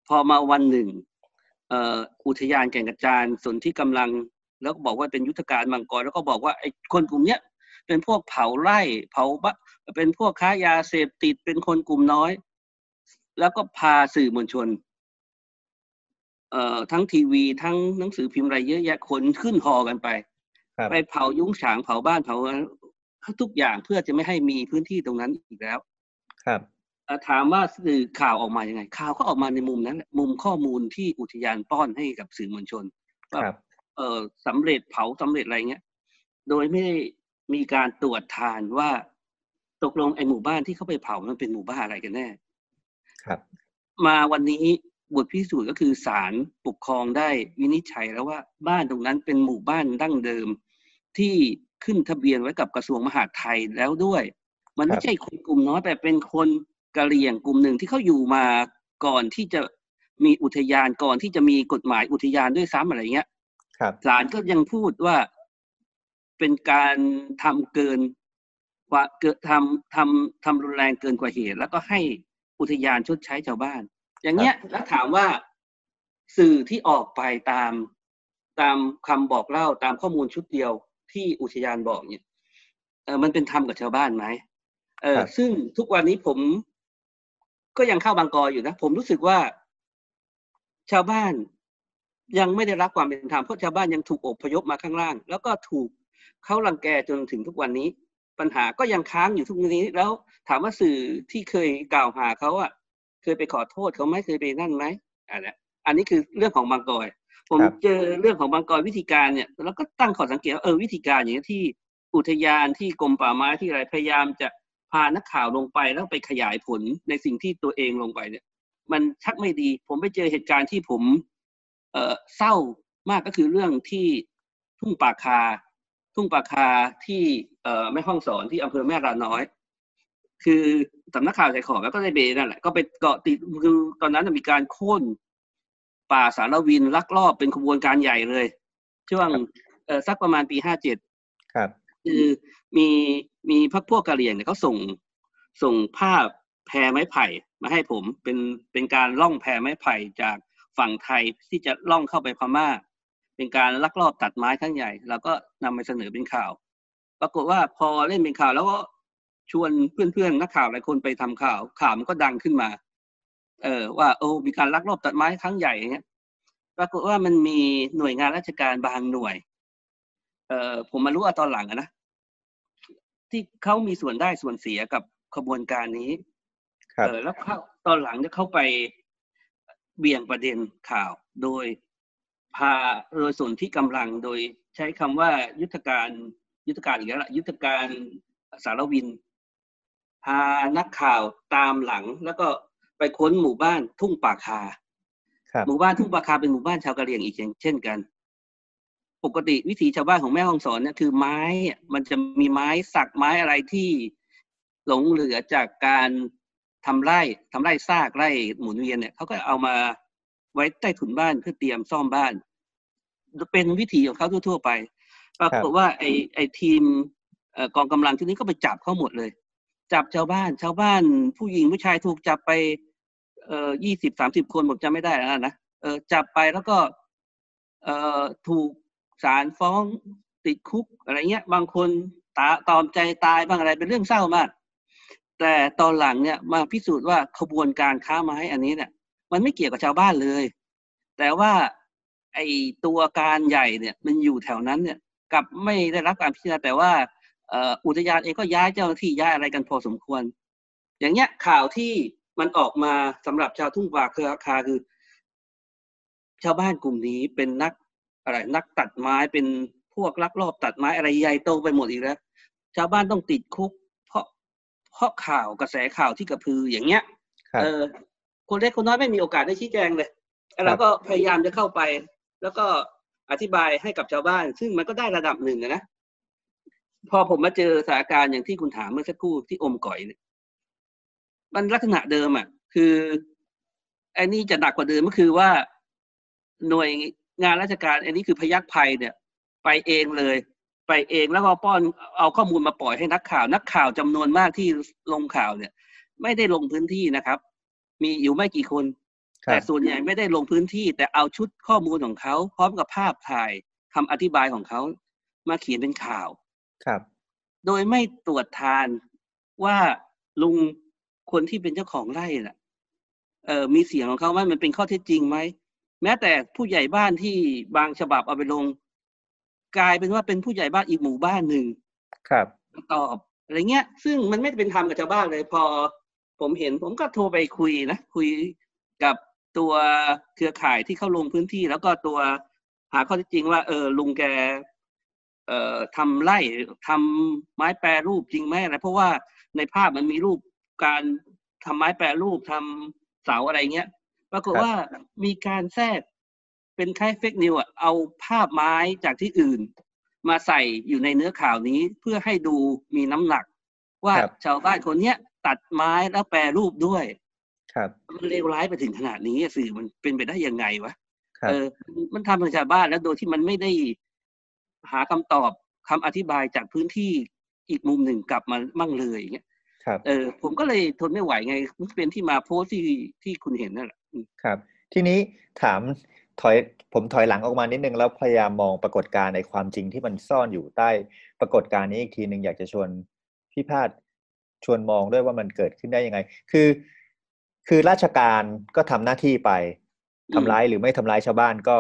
พอมาวันหนึ่งเอ่ออุทยานแก่งกระจานส่วนที่กำลังแล้วก็บอกว่าเป็นยุทธการมังกรแล้วก็บอกว่าไอ้คนกลุ่มเนี้ยเป็นพวกเผาไร่เผาบะเป็นพวกค้ายาเสพติดเป็นคนกลุ่มน้อย แล้วก็พาสื่อมวลชนเอ่อทั้งทีวีทั้งหนังสือพิมพ์อะไรเยอะแยะคนขึ้นฮอกันไปครับไปเผายุ้งฉางเผาบ้านเผาทุกอย่างเพื่อจะไม่ให้มีพื้นที่ตรงนั้นอีกแล้ว ครับเอ่อถามว่าสื่อข่าวออกมายังไง ข่าวก็ออกมาในมุมนั้นแหละมุมข้อมูลที่อุทยานป้อนให้กับสื่อมวลชนว่าครับเออสำเร็จเผาสำเร็จอะไรเงี้ย โดยไม่ได้มีการตรวจทานว่าตกลงไอ้หมู่บ้านที่เขาไปเผามันเป็นหมู่บ้านอะไรกันแน่ ครับ มาวันนี้บทพิสูจน์ก็คือศาลปกครองได้วินิจฉัยแล้วว่าบ้านตรงนั้นเป็นหมู่บ้านดั้งเดิม ที่ขึ้นทะเบียนไว้กับกระทรวงมหาดไทยแล้วด้วย มันครัไม่บใช่คนกลุ่มน้อยแต่เป็นคนกะเหรี่ยงกลุ่มหนึ่งที่เขาอยู่มาก่อนที่จะมีอุทยานก่อนที่จะมีกฎหมายอุทยานด้วยซ้ำอะไรเงี้ยครับศาลก็ยังพูดว่าเป็นการทำเกินกว่าเกิดทำทำทำรุนแรงเกินกว่าเหตุ แล้วก็ให้ อุทยานชดใช้ชาวบ้าน อย่างเงี้ยแล้วถามว่าสื่อที่ออกไปตามตามคำบอกเล่าตามข้อมูลชุดเดียวที่อุทยานบอกเนี่ยเออมันเป็นธรรมกับชาวบ้านไหมเออครับซึ่งทุกวันนี้ผมก็ยังเข้าบางกออยู่นะ ผมรู้สึกว่า ชาวบ้านยังไม่ได้รับความเป็นธรรมเพราะชาวบ้านยังถูกอพยพมาข้างล่าง แล้วก็ถูกเขารังแกจนถึงทุกวันนี้ ปัญหาก็ยังค้างอยู่ทุกวันนี้ แล้วถามว่าสื่อที่เคยกล่าวหาเขาอะ เคยไปขอโทษเขาไหมเคยไปนั่นไหมอันเนี้ยอันนี้คือเรื่องของบางกอย ผมครับเจอเรื่องของบางกอยวิธีการเนี่ยแล้วก็ตั้งข้อสังเกตว่าเออวิธีการอย่างนี้ที่อุทยานที่กรมป่าไม้ที่อะไรพยายามจะพานักข่าวลงไปแล้วไปขยายผลในสิ่งที่ตัวเองลงไปเนี่ย มันชักไม่ดี ผมไปเจอเหตุการณ์ที่ผม เอ่อเศร้ามากก็คือเรื่องที่ทุ่งป่าคา ทุ่งป่าคาที่เอ่อแม่ห้องสอนที่อำเภอแม่ราน้อย คือสำนักข่าวใจขอแล้วก็ได้เบนั่นแหละก็ไปเกาะติดคือตอนนั้นนะมีการโค่นป่าสารวินลักลอบเป็นขบวนการใหญ่เลย ช่วงเอ่อสักประมาณปีห้าเจ็ดครับคือมีมีพักพวกกะเหรี่ยงเนี่ยเขาส่งส่งภาพแพไม้ไผ่มาให้ผมเป็นเป็นการล่องแพไม้ไผ่จากฝั่งไทยที่จะล่องเข้าไปพม่า เป็นการลักลอบตัดไม้ครั้งใหญ่เราก็นำไปเสนอเป็นข่าว ปรากฏว่าพอเล่นเป็นข่าวแล้วก็ชวนเพื่อนๆนักข่าวหลายคนไปทำข่าว ข่าวมันก็ดังขึ้นมา เออว่าโอ้มีการลักลอบตัดไม้ครั้งใหญ่อย่างเงี้ย ปรากฏว่ามันมีหน่วยงานราชการบางหน่วย เอ่อผมมารู้ว่าตอนหลังอะนะที่เขามีส่วนได้ส่วนเสียกับขบวนการนี้ครับเออแล้วเขาตอนหลังเนี่ยเขาไปเบี่ยงประเด็นข่าวโดย พาโดยส่วนที่กำลังโดยใช้คำว่ายุทธการยุทธการอีกแล้วล่ะยุทธการสารวิน พานักข่าวตามหลัง แล้วก็ไปค้นหมู่บ้านทุ่งป่าคาครับหมู่บ้านทุ่งปลาคาเป็นหมู่บ้านชาวกะเหรี่ยงอีกเช่นกัน ปกติวิถีชาวบ้านของแม่ฮ่องสอนเนี่ยคือไม้อะมันจะมีไม้สักไม้อะไรที่หลงเหลือจากการทำไร่ทำไร่ซากไร่หมุนเวียนเนี่ยเขาก็เอามา ไว้ใต้ถุนบ้านเพื่อเตรียมซ่อมบ้าน เป็นวิถีของเขาทั่ว ๆ ไป ปรากฏว่าไอ้ไอ้ทีมเอ่อกองกำลังที่นี้ก็ไปจับเขาหมดเลย จับชาวบ้าน ชาวบ้าน ผู้หญิงผู้ชายถูกจับไปเอ่อยี่สิบสามสิบคนผมจำไม่ได้แล้วนะเออจับไปแล้วก็เอ่อถูกศาลฟ้องติดคุกอะไรเงี้ย บางคนตาตอมใจตายบ้างอะไรเป็นเรื่องเศร้ามาก แต่ตอนหลังเนี่ยมาพิสูจน์ว่าขบวนการค้าไม้อันนี้เนี่ย มันไม่เกี่ยวกับชาวบ้านเลย แต่ว่าไอตัวการใหญ่เนี่ยมันอยู่แถวนั้นเนี่ยกลับไม่ได้รับการพิจารณาแต่ว่าเอ่ออุทยานเองก็ย้ายเจ้าหน้าที่ย้ายอะไรกันพอสมควร อย่างเงี้ยข่าวที่มันออกมาสำหรับชาวทุ่งป่าเครือคาคือ ชาวบ้านกลุ่มนี้เป็นนักอะไรนักตัดไม้เป็นพวกลักลอบตัดไม้อะไรใหญ่โตไปหมดอีกแล้ว ชาวบ้านต้องติดคุก เพราะเพราะข่าวกระแสข่าวที่กระพืออย่างเงี้ยครับเออ คนเล็กคนน้อยไม่มีโอกาสได้ชี้แจงเลยเราก็พยายามจะเข้าไป แล้วก็อธิบายให้กับชาวบ้าน ซึ่งมันก็ได้ระดับหนึ่งนะพอผมมาเจอสถานการณ์อย่างที่คุณถามเมื่อสักครู่ที่อมก่อยเนี่ยมันลักษณะเดิมอะ คือไอ้นี่จะหนักกว่าเดิมก็คือว่าหน่วยงานราชการอันนี้คือพยักภัยเนี่ย ไปเองเลย ไปเองแล้วก็ป้อนเอาข้อมูลมาปล่อยให้นักข่าว นักข่าวจำนวนมากที่ลงข่าวเนี่ย ไม่ได้ลงพื้นที่นะครับ มีอยู่ไม่กี่คน แต่ส่วนใหญ่ไม่ได้ลงพื้นที่ แต่เอาชุดข้อมูลของเขา พร้อมกับภาพถ่ายคำอธิบายของเขา มาเขียนเป็นข่าวครับ โดยไม่ตรวจทานว่าลุงคนที่เป็นเจ้าของไร่น่ะเออมีเสียงของเขาไหมมันเป็นข้อเท็จจริงไหมแม้แต่ผู้ใหญ่บ้านที่บางฉบับเอาไปลง กลายเป็นว่าเป็นผู้ใหญ่บ้านอีกหมู่บ้านหนึ่งครับ ตอบอะไรเงี้ย ซึ่งมันไม่เป็นธรรมกับชาวบ้านเลย พอ ผมเห็นผมก็โทรไปคุยนะ คุยกับตัวเครือข่ายที่เข้าลงพื้นที่ แล้วก็ตัวหาข้อเท็จจริงว่า เออลุงแก เอ่อทำไร่ทำไม้แปรรูปจริงไหมอะไรเพราะว่าในภาพมันมีรูปการทำไม้แปรรูปทำเสาอะไรเงี้ยปรากฏว่ามีการแทรกเป็นคล้ายเฟกนิวอะเอาภาพไม้จากที่อื่น มาใส่อยู่ในเนื้อข่าวนี้เพื่อให้ดูมีน้ำหนัก ว่าชาวบ้านคนเนี้ย ตัดไม้แล้วแปรรูปด้วย ครับ มันเลวร้ายไปถึงขนาดนี้สื่อมันเป็นไปได้ยังไงวะครับเออ มันทำกับชาวบ้านแล้วโดยที่มันไม่ได้หาคำตอบคำอธิบายจากพื้นที่อีกมุมหนึ่งกลับมามั่งเลยอย่างเงี้ยครับ เออ ผมก็เลยทนไม่ไหวไงมันเป็นที่มาโพสต์ที่ที่คุณเห็นนั่นแหละอืมครับ ทีนี้ถามถอยผมถอยหลังออกมานิดนึงแล้วพยายามมองปรากฏการณ์ในความจริงที่มันซ่อนอยู่ใต้ปรากฏการณ์นี้อีกทีหนึ่งอยากจะชวนพี่พาด ชวนมองด้วยว่ามันเกิดขึ้นได้ยังไง คือ คือราชการก็ทำหน้าที่ไปทำร้ายหรือไม่ทำร้ายชาวบ้านก็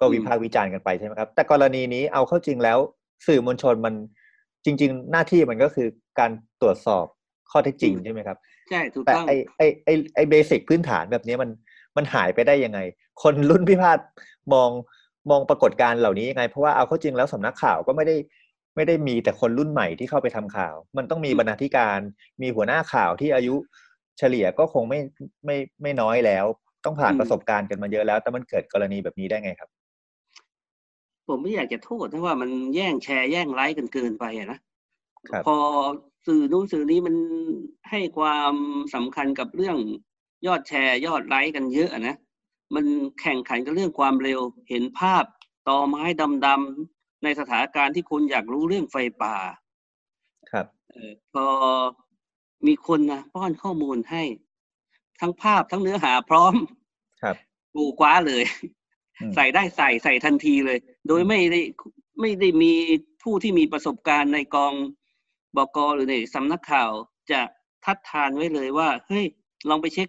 ก็อืมวิพากษ์วิจารณ์กันไปใช่ไหมครับ แต่กรณีนี้เอาเข้าจริงแล้ว สื่อมวลชนมันจริง ๆ หน้าที่มันก็คือการตรวจสอบข้อเท็จจริงใช่ไหมครับใช่ถูกแต่ต้องไอไอไอไอเบสิกพื้นฐานแบบนี้มันมันหายไปได้ยังไง คนรุ่นพิพาทมองมองปรากฏการณ์เหล่านี้ยังไง เพราะว่าเอาเข้าจริงแล้วสำนักข่าวก็ไม่ได้ ไม่ได้มีแต่คนรุ่นใหม่ที่เข้าไปทำข่าว มันต้องมีบรรณาธิการ มีหัวหน้าข่าวที่อายุเฉลี่ยก็คงไม่ไม่ไม่น้อยแล้ว ต้องผ่านประสบการณ์กันมาเยอะแล้ว แต่มันเกิดกรณีแบบนี้ได้ไงครับ ผมไม่อยากจะโทษนะว่ามันแย่งแชร์แย่งไลค์กันเกินไปอะนะครับพอสื่อนู้นสื่อนี้มันให้ความสำคัญกับเรื่องยอดแชร์ยอดไลค์กันเยอะอะนะมันแข่งขันกับเรื่องความเร็วเห็นภาพตอไม้ดำๆ ในสถานการณ์ที่คนอยากรู้เรื่องไฟป่า ครับเออพอมีคนนะป้อนข้อมูลให้ ทั้งภาพทั้งเนื้อหาพร้อม ครับปูคว้าเลยอืมใส่ได้ใส่ใส่ทันทีเลย โดยไม่ได้ไม่ได้มีผู้ที่มีประสบการณ์ในกองบกหรือในสำนักข่าวจะทัดทานไว้เลยว่า เฮ้ย ลองไปเช็ค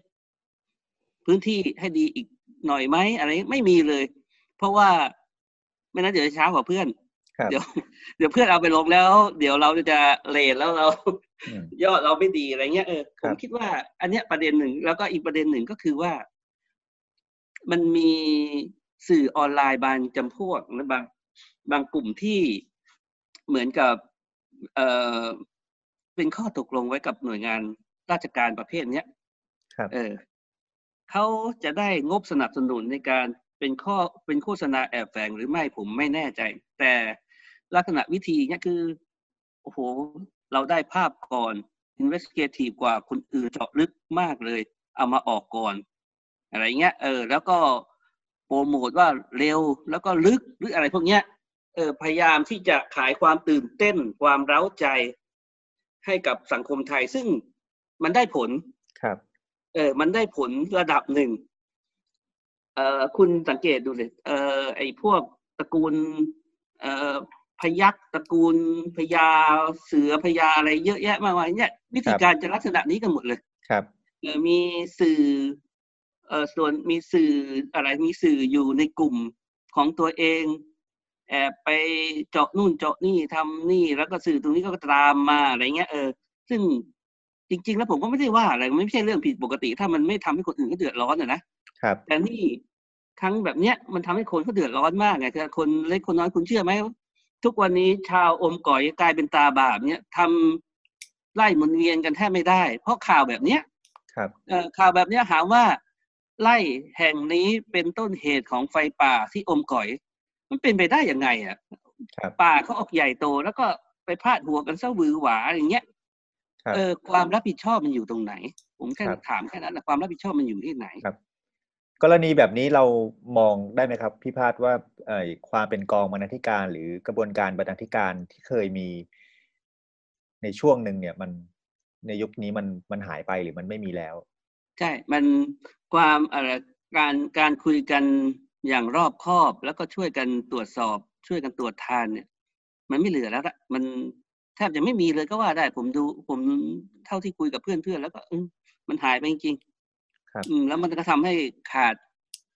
พื้นที่ให้ดีอีกหน่อยไหมอะไรไม่มีเลย เพราะว่าไม่นั้นเดี๋ยวจะช้ากว่าเพื่อนครับ เดี๋ยวเดี๋ยวเพื่อนเอาไปลงแล้ว เดี๋ยวเราจะเลทแล้วเราอืมยอดเราไม่ดีอะไรเงี้ยเออผครัมบคิดว่า อันเนี้ยประเด็นหนึ่งแล้วก็อีกประเด็นหนึ่งก็คือว่า มันมีสื่อออนไลน์บางจำพวกและบางบางกลุ่มที่เหมือนกับ เอ่อเป็นข้อตกลงไว้กับหน่วยงานราชการประเภทเนี้ยครับเออเขาจะได้งบสนับสนุนในการเป็นข้อเป็นโฆษณาแอบแฝงหรือไม่ผมไม่แน่ใจ แต่ ลักษณะวิธีเนี้ยคือ โอ้โห เราได้ภาพก่อน investigative กว่าคนอื่นเจาะลึกมากเลย เอามาออกก่อน อะไรเงี้ย เออ แล้วก็โปรโมทว่าเร็วแล้วก็ลึกหรืออะไรพวกเนี้ย เออ พยายามที่จะขายความตื่นเต้น ความเร้าใจให้กับสังคมไทย ซึ่งมันได้ผล ครับ เออ มันได้ผลระดับหนึ่ง เอ่อคุณสังเกตดูเลยเอ่อไอ้พวกตระกูล เอ่อ พยักตระกูลพญาเสือพญาอะไรเยอะแยะมากมายเนี่ยวิธีการจะลักษณะนี้กันหมดเลยครับเอ่อมีสื่อเอ่อส่วนมีสื่ออะไรมีสื่ออยู่ในกลุ่มของตัวเอง แอบไปเจาะนู่นเจาะนี่ทำนี่แล้วก็สื่อตรงนี้ก็ตามมาอะไรเงี้ยเออ ซึ่งจริง ๆ แล้วผมก็ไม่ได้ว่าอะไรมันไม่ใช่เรื่องผิดปกติ ถ้ามันไม่ทำให้คนอื่นก็เดือดร้อนอะนะครับ แต่นี่ครั้งแบบเนี้ยมันทำให้คนเขาเดือดร้อนมากไงคือคนเล็กคนน้อยคุณเชื่อไหม ทุกวันนี้ชาวอมก่อยกลายเป็นตาบาปเนี้ยทำไล่หมุนเวียนกันแทบไม่ได้ เพราะข่าวแบบเนี้ยครับเอ่อข่าวแบบเนี้ยหาว่าไร่แห่งนี้เป็นต้นเหตุของไฟป่าที่อมก่อย มันเป็นไปได้ยังไงอะครับป่าเขาออกใหญ่โตแล้วก็ไปพาดหัวกันเส้าบือหวาอย่างเงี้ยครับเออความรับผิดชอบมันอยู่ตรงไหน ผมแค่ครับถามแค่นั้นแหละความรับผิดชอบมันอยู่ที่ไหนครับ กรณีแบบนี้เรามองได้ไหมครับพี่พาดว่าความเป็นกองบรรณาธิการ หรือกระบวนการบรรณาธิการที่เคยมีในช่วงหนึ่งเนี่ยมันในยุคนี้มันมันหายไปหรือมันไม่มีแล้ว ใช่ มันความอะไรการการคุยกันอย่างรอบคอบ แล้วก็ช่วยกันตรวจสอบ ช่วยกันตรวจทานเนี่ย มันไม่เหลือแล้วละมันแทบจะไม่มีเลยก็ว่าได้ผมดู ผมเท่าที่คุยกับเพื่อนๆแล้วก็มันหายไปจริง อืมแล้วมันก็ทำให้ขาด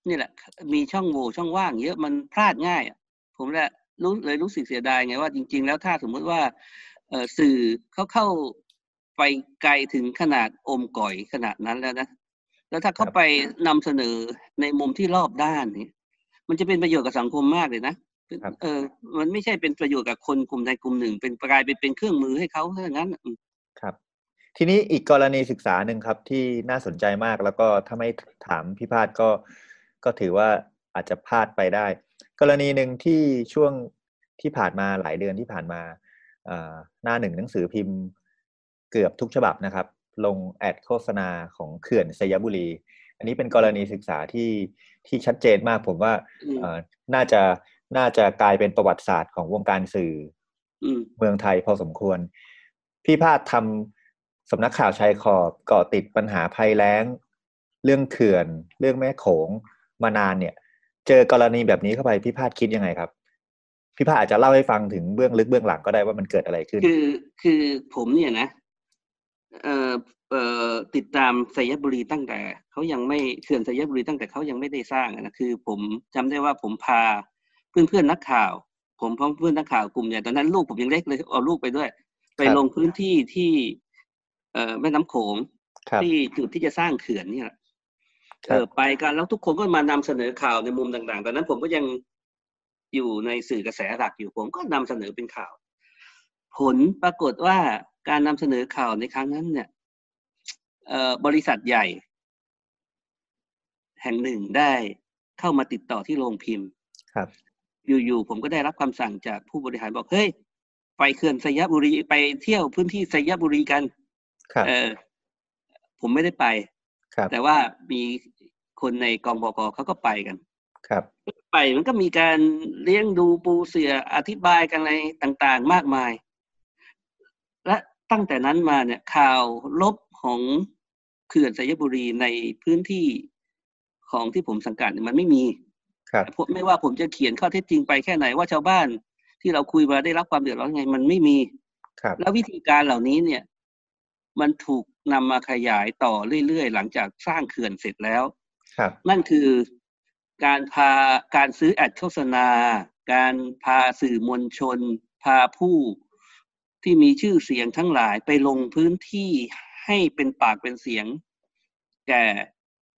นี่แหละ มีช่องโหว่ช่องว่างเยอะมันพลาดง่ายอะผมแหละรู้เลยรู้สึกเสียดายไงว่าจริง ๆ แล้วถ้าสมมุติว่าเออสื่อเขาเข้าไปไกลถึงขนาดอมก่อยขนาดนั้นแล้วนะแล้วถ้าเขาครับไปนำเสนอในมุมที่รอบด้านนี่มันจะเป็นประโยชน์กับสังคมมากเลยนะครับเออ มันไม่ใช่เป็นประโยชน์กับคนกลุ่มใดกลุ่มหนึ่ง เป็นกลายเป็นเป็นเครื่องมือให้เขาเท่านั้นอืมครับ ทีนี้อีกกรณีศึกษาหนึ่งครับที่น่าสนใจมากแล้วก็ถ้าไม่ถามพี่พาดก็ก็ถือว่าอาจจะพลาดไปได้ กรณีหนึ่งที่ช่วงที่ผ่านมาหลายเดือนที่ผ่านมาเอ่อหน้าหนึ่งหนังสือพิมพ์เกือบทุกฉบับนะครับ ลงแอดโฆษณาของเขื่อนสยบุรี อันนี้เป็นกรณีศึกษาที่ที่ชัดเจนมากผมว่าอืมเอ่อน่าจะน่าจะกลายเป็นประวัติศาสตร์ของวงการสื่ออืมเมืองไทยพอสมควร พี่พาดทำ สำนักข่าวชายขอบเกาะติดปัญหาภัยแล้ง เรื่องเขื่อน เรื่องแม่โขงมานานเนี่ย เจอกรณีแบบนี้เข้าไปพี่พาดคิดยังไงครับ พี่พาดอาจจะเล่าให้ฟังถึงเบื้องลึกเบื้องหลังก็ได้ว่ามันเกิดอะไรขึ้น คือคือผมเนี่ยนะเอ่อเอ่อติดตามสยบุรีตั้งแต่เขายังไม่เขื่อนสยบุรีตั้งแต่เขายังไม่ได้สร้างอะนะคือ ผมจำได้ว่าผมพาเพื่อนเพื่อนๆนักข่าว ผมพร้อมเพื่อนนักข่าวกลุ่มใหญ่ตอนนั้นลูกผมยังเล็กเลยเอาลูกไปด้วย ไปครับลงพื้นที่ที่เอ่อ แม่น้ำโขงครับที่จุดที่จะสร้างเขื่อนเนี่ยแหละคเอรับอไปกันแล้วทุกคนก็มานำเสนอข่าวในมุมต่างๆตอนนั้นผมก็ยังอยู่ในสื่อกระแสหลักอยู่ผมก็นำเสนอเป็นข่าว ผลปรากฏว่าการนำเสนอข่าวในครั้งนั้น เนี่ยเอ่อบริษัทใหญ่ แห่งหนึ่งได้เข้ามาติดต่อที่โรงพิมพ์ ครับ อยู่ๆผมก็ได้รับคำสั่งจากผู้บริหารบอกเฮ้ยไปเขื่อนสยบุรีไปเที่ยวพื้นที่สยบุรีกันครับ เออผมไม่ได้ไปครับแต่ว่ามีคนในกองบกเขาก็ไปกัน ครับ ไปมันก็มีการเลี้ยงดูปูเสืออธิบายกันอะไรต่างๆ มากมาย และตั้งแต่นั้นมาเนี่ยข่าวลบของเขื่อนสยบุรีในพื้นที่ของที่ผมสังกัดเนี่ยมันไม่มีครับผมไม่ว่าผมจะเขียนข้อเท็จจริงไปแค่ไหนว่าชาวบ้านที่เราคุยมาได้รับความเดือดร้อนยังไง มันไม่มีครับ แล้ววิธีการเหล่านี้เนี่ย มันถูกนำมาขยายต่อเรื่อยๆ หลังจากสร้างเขื่อนเสร็จแล้วครับนั่นคือการพาการซื้อแอดโฆษณา การพาสื่อมวลชน พาผู้ที่มีชื่อเสียงทั้งหลายไปลงพื้นที่ให้เป็นปากเป็นเสียง แก่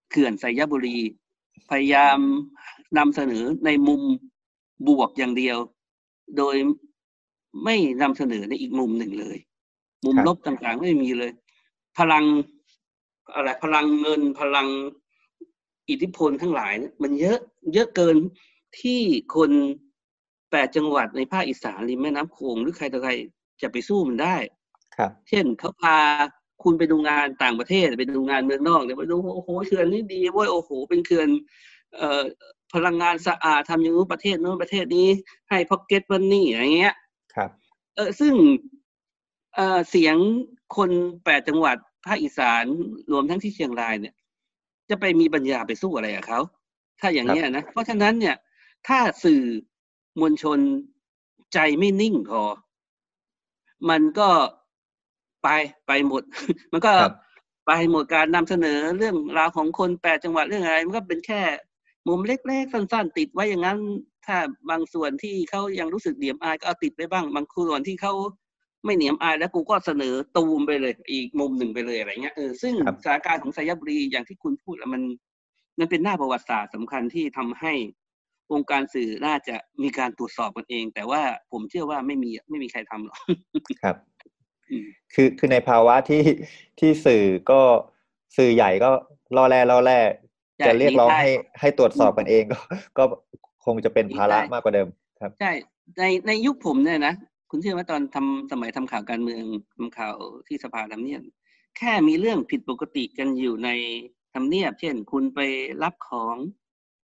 เขื่อนไสยบุรี พยายามนำเสนอในมุมบวกอย่างเดียว โดยไม่นำเสนอในอีกมุมหนึ่งเลย มุมครับลบต่างๆ ไม่มีเลย พลังอะไรพลังเงินพลังอิทธิพลทั้งหลายเนี่ยมันเยอะ เยอะเกินที่คนแปดจังหวัดในภาคอีสานริมแม่น้ำโขงหรือใครต่อใครจะไปสู้มันได้ครับ เช่นเขาพาคุณไปดูงานต่างประเทศไปดูงานเมืองนอกเนี่ยไปดูโอ้โหเขื่อนนี่ดีเว้ยโอ้โห เป็นเขื่อนเอ่อพลังงานสะอาดทำอย่างนู้นประเทศนู้นประเทศนี้ ให้พ็อกเก็ตมันนี่อย่างเงี้ยครับ เออซึ่ง เออเสียงคนแปดจังหวัดภาคอีสานรวมทั้งที่เชียงรายเนี่ย จะไปมีปัญญาไปสู้อะไรกับเขาถ้าอย่างนี้ยนะเพราะฉะนั้นเนี่ย ถ้าสื่อมวลชนใจไม่นิ่งพอ มันก็ไปไปหมด มันก็ครับไปหมดการนำเสนอเรื่องราวของคนแปดจังหวัดเรื่องอะไร มันก็เป็นแค่มุมเล็กๆสั้นๆ ติดไว้อย่างนั้น ถ้าบางส่วนที่เขายังรู้สึกเหนียมอายก็เอาติดไปบ้าง บางส่วนที่เขา ไม่เหนียมอายแล้วกูก็เสนอตูมไปเลย อีกมุมหนึ่งไปเลยอะไรเงี้ยเออซึ่งครับสถานการณ์ของสยบุรีอย่างที่คุณพูดอะมันมันเป็นหน้าประวัติศาสตร์สำคัญที่ทำให้วงการสื่อน่าจะมีการตรวจสอบกันเอง แต่ว่าผมเชื่อว่าไม่มีไม่มีใครทำหรอกครับอืมคือคือในภาวะที่ที่สื่อก็สื่อใหญ่ก็ล่อแร่ล่อแร่จะเรียกร้องให้ให้ตรวจสอบกันเองก็ก็คงจะเป็นภาระมากกว่าเดิม ครับใช่ในในยุคผมเนี่ยนะ คุณเชื่อว่าตอนทำสมัยทำข่าวการเมืองทำข่าวที่สภาทำเนียบแค่มีเรื่องผิดปกติกันอยู่ในทำเนียบ เช่น คุณไปรับของ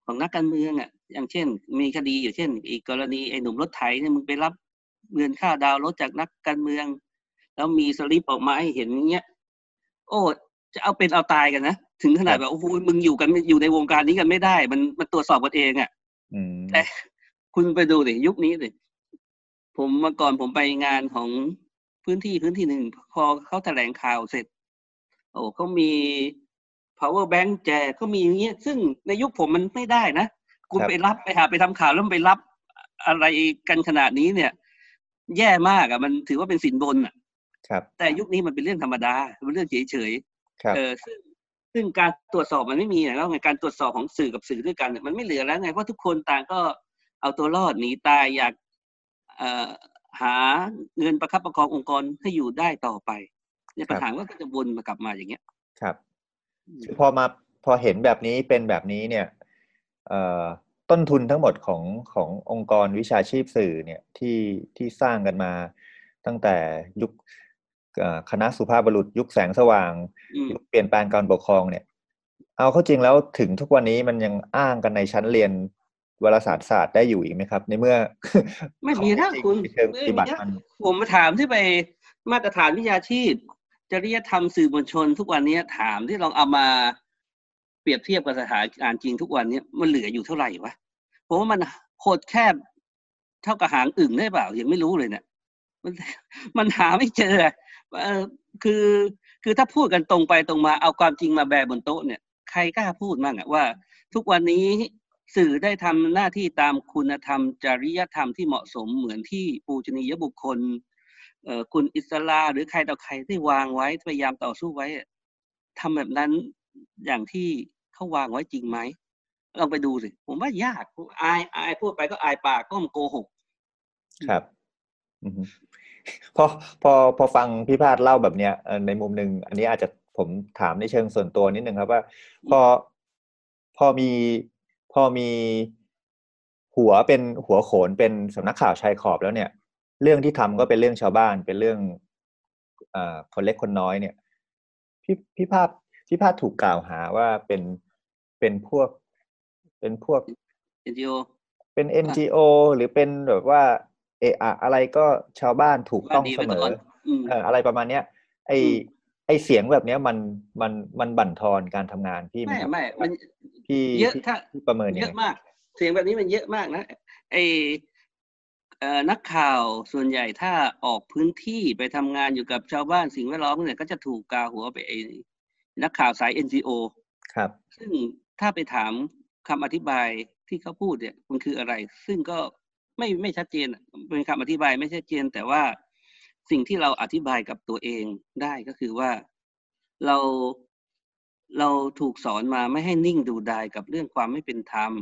ของนักการเมืองอะ อย่างเช่น มีคดีอยู่เช่น อีกกรณีไอ้หนุ่มรถไถเนี่ยมึงไปรับเงินค่าดาวรถจากนักการเมือง แล้วมีสลิปออกมาให้เห็นอย่างเงี้ย โอ้จะเอาเป็นเอาตายกันนะถึงขนาดแบบโอ้โหมึงอยู่กันอยู่ในวงการนี้กันไม่ได้ มันมันตรวจสอบกันเองอะอืมแต่คุณไปดูดิยุคนี้ดิ ผมเมื่อก่อนผมไปงานของพื้นที่พื้นที่หนึ่ง พอเขาแถลงข่าวเสร็จ โอ้เขามี power bank แจกเขามีอย่างเงี้ย ซึ่งในยุคผมมันไม่ได้นะ คุณครับไปรับไปหาไปทำข่าวแล้วไปรับอะไรกันขนาดนี้เนี่ย แย่มากอะ มันถือว่าเป็นสินบนอะ ครับ แต่ยุคนี้มันเป็นเรื่องธรรมดาเป็นเรื่องเฉยๆครับเออซึ่งซึ่งการตรวจสอบมันไม่มีแล้วไงการตรวจสอบของสื่อกับสื่อด้วยกันเนี่ยมันไม่เหลือแล้วไงเพราะทุกคนต่างก็เอาตัวรอดหนีตายอยากเอ่อ หาเงินประคับประคององค์กรให้อยู่ได้ต่อไปเนี่ยปัญหาก็จะวนมากลับมาอย่างเงี้ยครับพอมาพอเห็นแบบนี้เป็นแบบนี้เนี่ยเอ่อต้นทุนทั้งหมดของขององค์กรวิชาชีพสื่อเนี่ยที่ที่สร้างกันมา ตั้งแต่ยุคเอ่อคณะสุภาพบุรุษ ยุคแสงสว่างอืมยุคเปลี่ยนแปลงการปกครองเนี่ย เอาเข้าจริงแล้วถึงทุกวันนี้มันยังอ้างกันในชั้นเรียน วารสารศาสตร์ได้อยู่อีกไหมครับ ในเมื่อ ไม่มีนะของจริงคุณในเชิงปไม่ฏิมีบัตินะมันผมมาถามที่ไปมาตรฐานวิชาชีพ จริยธรรมสื่อมวลชน ทุกวันนี้ถามที่ลองเอามาเปรียบเทียบกับสถานการณ์จริงทุกวันนี้มันเหลืออยู่เท่าไหร่วะผมว่ามันโคตรแคบเท่ากับหางอึ่งได้เปล่ายังไม่รู้เลยเนี่ยมันมันหาไม่เจอเออคือคือถ้าพูดกันตรงไปตรงมาเอาความจริงมาแบร์บนโต๊ะเนี่ย ใครกล้าพูดมั่งอะว่า ทุกวันนี้ สื่อได้ทำหน้าที่ตามคุณธรรม จริยธรรมที่เหมาะสมเหมือนที่ปูชนียบุคคลคุณอิสลาหรือใครต่อใครที่วางไว้พยายามต่อสู้ไว้อะทำแบบนั้นอย่างที่เขาวางไว้จริงไหมลองไปดูสิผมว่ายากอายอายพูดไปก็อายปากก็มนโกหก ครับพอพอพอฟังพี่พาดเล่าแบบเนี้ยในมุมหนึ่งอันนี้อาจจะผมถามในเชิงส่วนตัวนิดนึงครับว่า พอพอมี พอมีหัวเป็นหัวโขนเป็นสำนักข่าวชายขอบแล้วเนี่ย เรื่องที่ทำก็เป็นเรื่องชาวบ้านเป็นเรื่องอ่าคนเล็กคนน้อยเนี่ยพี่พี่ภาพพี่ภาพถูกกล่าวหาว่าเป็นเป็นพวก เป็นพวกเอ็นจีโอเป็น NGO หรือเป็นแบบว่าเอะอะอะไรก็ชาวบ้านถูกต้องเสมออืมเอออะไรประมาณเนี้ย ไออืม ไอเสียงแบบเนี้ยมันมันมันบั่นทอนการทำงานพี่ไหมไม่ครับไม่มันพี่เยอะพี่ถ้าพี่ประเมินเยยังอะไงมาก เสียงแบบนี้มันเยอะมากนะไอเอ่อนักข่าวส่วนใหญ่ถ้าออกพื้นที่ไปทำงานอยู่กับชาวบ้านสิ่งแวดล้อมเนี่ยก็จะถูกกาหัวไปไอนักข่าวสาย NGO ครับ ซึ่งถ้าไปถามคำอธิบายที่เขาพูดเนี่ยมันคืออะไร ซึ่งก็ไม่ไม่ชัดเจนอะเป็นคำอธิบายไม่ชัดเจน แต่ว่า สิ่งที่เราอธิบายกับตัวเองได้ก็คือว่าเราเราถูกสอนมาไม่ให้นิ่งดูดายกับเรื่องความไม่เป็นธรรม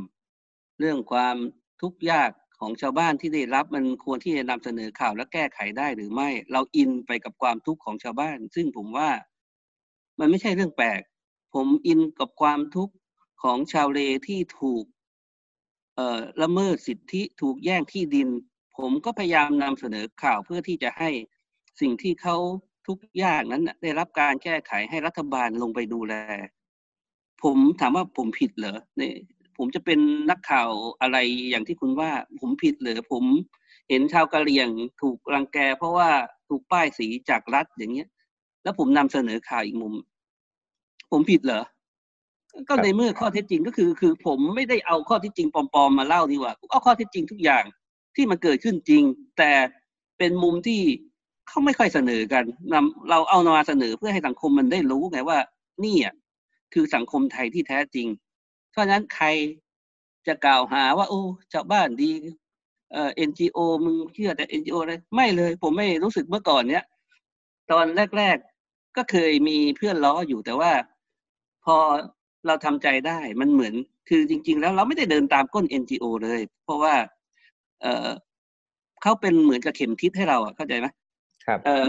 เรื่องความทุกข์ยากของชาวบ้านที่ได้รับมันควรที่จะนำเสนอข่าวและแก้ไขได้หรือไม่ เราอินไปกับความทุกข์ของชาวบ้าน ซึ่งผมว่ามันไม่ใช่เรื่องแปลก ผมอินกับความทุกข์ของชาวเลที่ถูกเอ่อละเมิดสิทธิถูกแย่งที่ดิน ผมก็พยายามนำเสนอข่าวเพื่อที่จะให้ สิ่งที่เขาทุกข์ยากนั้นน่ะได้รับการแก้ไขให้รัฐบาลลงไปดูแล ผมถามว่าผมผิดเหรอเนี่ยผมจะเป็นนักข่าวอะไรอย่างที่คุณว่า ผมผิดเหรอผมเห็นชาวกะเหรี่ยงถูกรังแก เพราะว่าถูกป้ายสีจากรัฐอย่างเงี้ย แล้วผมนำเสนอข่าวอีกมุม ผมผิดเหรอก็ในเมื่อข้อเท็จจริงก็คือ คือผมไม่ได้เอาข้อเท็จจริงปลอมๆมาเล่าดีกว่าเอาข้อเท็จจริงทุกอย่างที่มันเกิดขึ้นจริง แต่เป็นมุมที่ เขาไม่ค่อยเสนอกันนำเราเอามาเสนอเพื่อให้สังคมมันได้รู้ไงว่านี่อะคือสังคมไทยที่แท้จริง เพราะฉะนั้นใครจะกล่าวหาว่า โอ้ชาวบ้านดีเอ่อ NGO มึงเชื่อแต่ NGO เลยไม่เลย ผมไม่รู้สึกเมื่อก่อนเนี้ยตอนแรก ๆก็เคยมีเพื่อนล้ออยู่แต่ว่า พอเราทำใจได้มันเหมือน คือจริง ๆ แล้วเราไม่ได้เดินตามก้น NGO เลย เพราะว่า เออเขาเป็นเหมือนกับเข็มทิศให้เราอะเข้าใจไหม ครับเอ่อ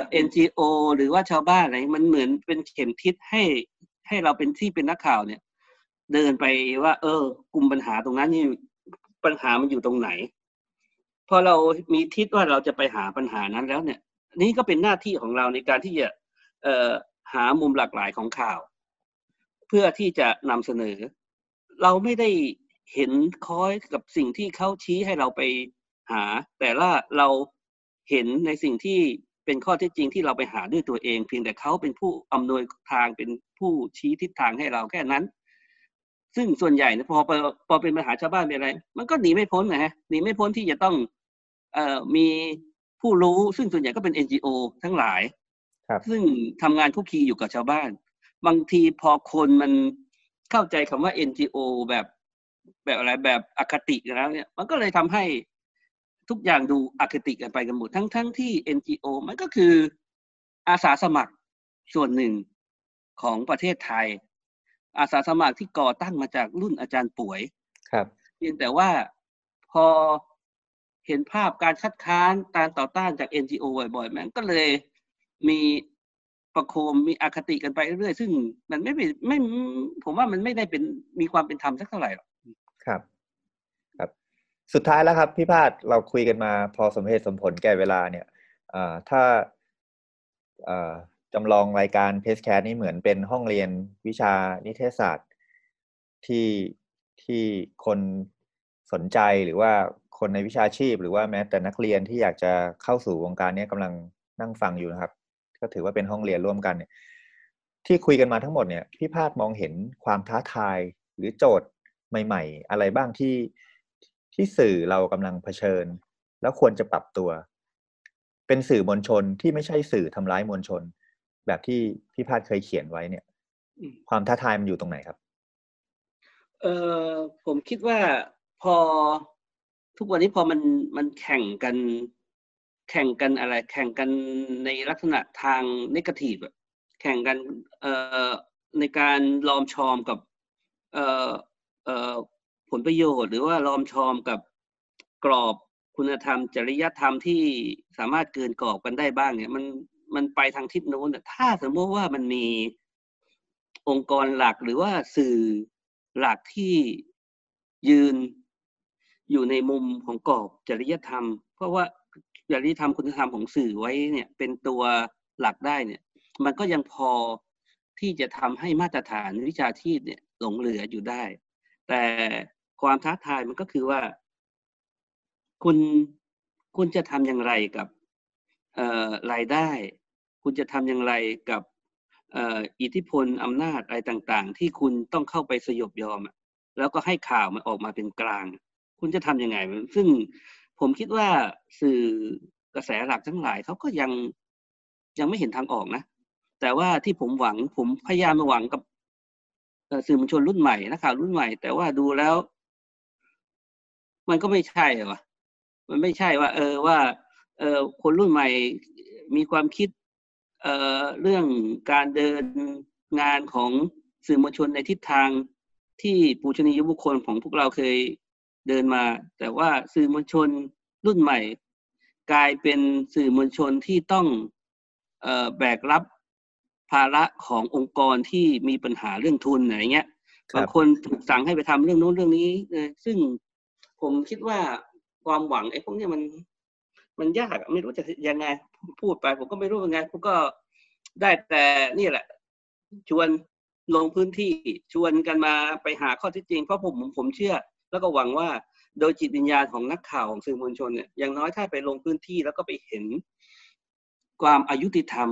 หรือว่าชาวบ้านอะไรมันเหมือนเป็นเข็มทิศให้ให้เราเป็นที่เป็นนักข่าวเนี่ย เดินไปว่า เออกลุ่มปัญหาตรงนั้นนี่ปัญหามันอยู่ตรงไหน พอเรามีทิศว่าเราจะไปหาปัญหานั้นแล้วเนี่ย นี่ก็เป็นหน้าที่ของเราในการที่จะเอ่อหามุมหลากหลายของข่าว เพื่อที่จะนำเสนอ เราไม่ได้เห็นคอยกับสิ่งที่เขาชี้ให้เราไปหา แต่ละเราเห็นในสิ่งที่ เป็นข้อเท็จจริงที่เราไปหาด้วยตัวเอง เพียงแต่เขาเป็นผู้อำนวยทางเป็นผู้ชี้ทิศทางให้เราแค่นั้น ซึ่งส่วนใหญ่นะพอพอเป็นปัญหาชาวบ้านเป็นอะไร มันก็หนีไม่พ้นนะฮะหนีไม่พ้นที่จะต้องเอ่อมีผู้รู้ซึ่งส่วนใหญ่ก็เป็น NGO ทั้งหลายครับซึ่งทำงานคุกคีอยู่กับชาวบ้าน บางทีพอคนมันเข้าใจคำว่า NGO แบบแบบอะไรแบบอคติกันแล้วเนี่ย มันก็เลยทำให้ ทุกอย่างดูอคติกันไปกันหมดทั้งทั้งที่ NGO มันก็คืออาสาสมัครส่วนหนึ่งของประเทศไทย อาสาสมัครที่ก่อตั้งมาจากรุ่นอาจารย์ป่วย ครับ เพียงแต่ว่าพอเห็นภาพการคัดค้านการต่อต้านจาก NGO บ่อยๆมันก็เลยมีประโคมมีอคติกันไปเรื่อยๆซึ่งมันไม่เป็นไม่ผมว่ามันไม่ได้เป็นมีความเป็นธรรมสักเท่าไหร่หรอกครับครับ สุดท้ายแล้วครับพี่ภาสเราคุยกันมาพอสมเหตุสมผลแก่เวลาเนี่ยถ้าจำลองรายการ PRESSCAST นี่เหมือนเป็นห้องเรียนวิชานิเทศศาสตร์ที่ที่คนสนใจหรือว่าคนในวิชาชีพ หรือว่าแม้แต่นักเรียนที่อยากจะเข้าสู่วงการนี้กำลังนั่งฟังอยู่นะครับ ก็ถือว่าเป็นห้องเรียนร่วมกันเนี่ยที่คุยกันมาทั้งหมดเนี่ยพี่พาดมองเห็นความท้าทายหรือโจทย์ใหม่ ๆ อะไรบ้างที่ ที่สื่อเรากำลังเผชิญ แล้วควรจะปรับตัว เป็นสื่อมวลชนที่ไม่ใช่สื่อทำร้ายมวลชน แบบที่พี่พาดเคยเขียนไว้เนี่ย ความท้าทายมันอยู่ตรงไหนครับ เออผมคิดว่าพอทุกวันนี้พอมันมันแข่งกัน แข่งกันอะไร แข่งกันในลักษณะทางนกาทีฟอะแข่งกันเอ่อในการลอมชอมกับเอ่อเอ่อ ผลประโยชน์ หรือว่าลอมชอมกับกรอบคุณธรรม จริยธรรมที่สามารถเกินกรอบกันได้บ้างเนี่ยมันมันไปทางทิศโน้นถ้าสมมติว่ามันมีองค์กรหลักหรือว่าสื่อหลักที่ยืนอยู่ในมุมของกรอบจริยธรรม เพราะว่าจริยธรรมคุณธรรมของสื่อไว้เนี่ย เป็นตัวหลักได้เนี่ย มันก็ยังพอที่จะทำให้มาตรฐานวิชาชีพเนี่ยหลงเหลืออยู่ได้ แต่ ความท้าทายมันก็คือว่า คุณคุณจะทำอย่างไรกับรายได้ คุณจะทำอย่างไรกับอิทธิพลอำนาจอะไรต่าง ๆ ที่คุณต้องเข้าไปสยบยอม แล้วก็ให้ข่าวมันออกมาเป็นกลาง คุณจะทำยังไง ซึ่งผมคิดว่าสื่อกระแสหลักทั้งหลายเขาก็ยังยังไม่เห็นทางออกนะ แต่ว่าที่ผมหวังผมพยายามหวังกับสื่อมวลชนรุ่นใหม่นักข่าวรุ่นใหม่ แต่ว่าดูแล้ว มันก็ไม่ใช่วะมันไม่ใช่ว่า เออว่า เออคนรุ่นใหม่มีความคิด เอ่อเรื่องการเดินงานของสื่อมวลชนในทิศทางที่ปูชนียบุคคลของพวกเราเคยเดินมา แต่ว่าสื่อมวลชนรุ่นใหม่ กลายเป็นสื่อมวลชนที่ต้องเอ่อแบกรับภาระขององค์กรที่มีปัญหาเรื่องทุนอะไรเงี้ยครับบางคนถูกสั่งให้ไปทำเรื่องโน้นเรื่องนี้เออซึ่ง ผมคิดว่าความหวังไอ้พวกนี้มัน มันยากไม่รู้จะยังไงพูดไป ผมก็ไม่รู้ยังไงผมก็ได้แต่นี่แหละ ชวนลงพื้นที่ชวนกันมาไปหาข้อท็จจริง เพราะผมผมเชื่อ แล้วก็หวังว่าโดยจิตวิญญาณของนักข่าวของสื่อมวลชนเนี่ยอย่างน้อยถ้าไปลงพื้นที่แล้วก็ไปเห็นความอายุติธรรม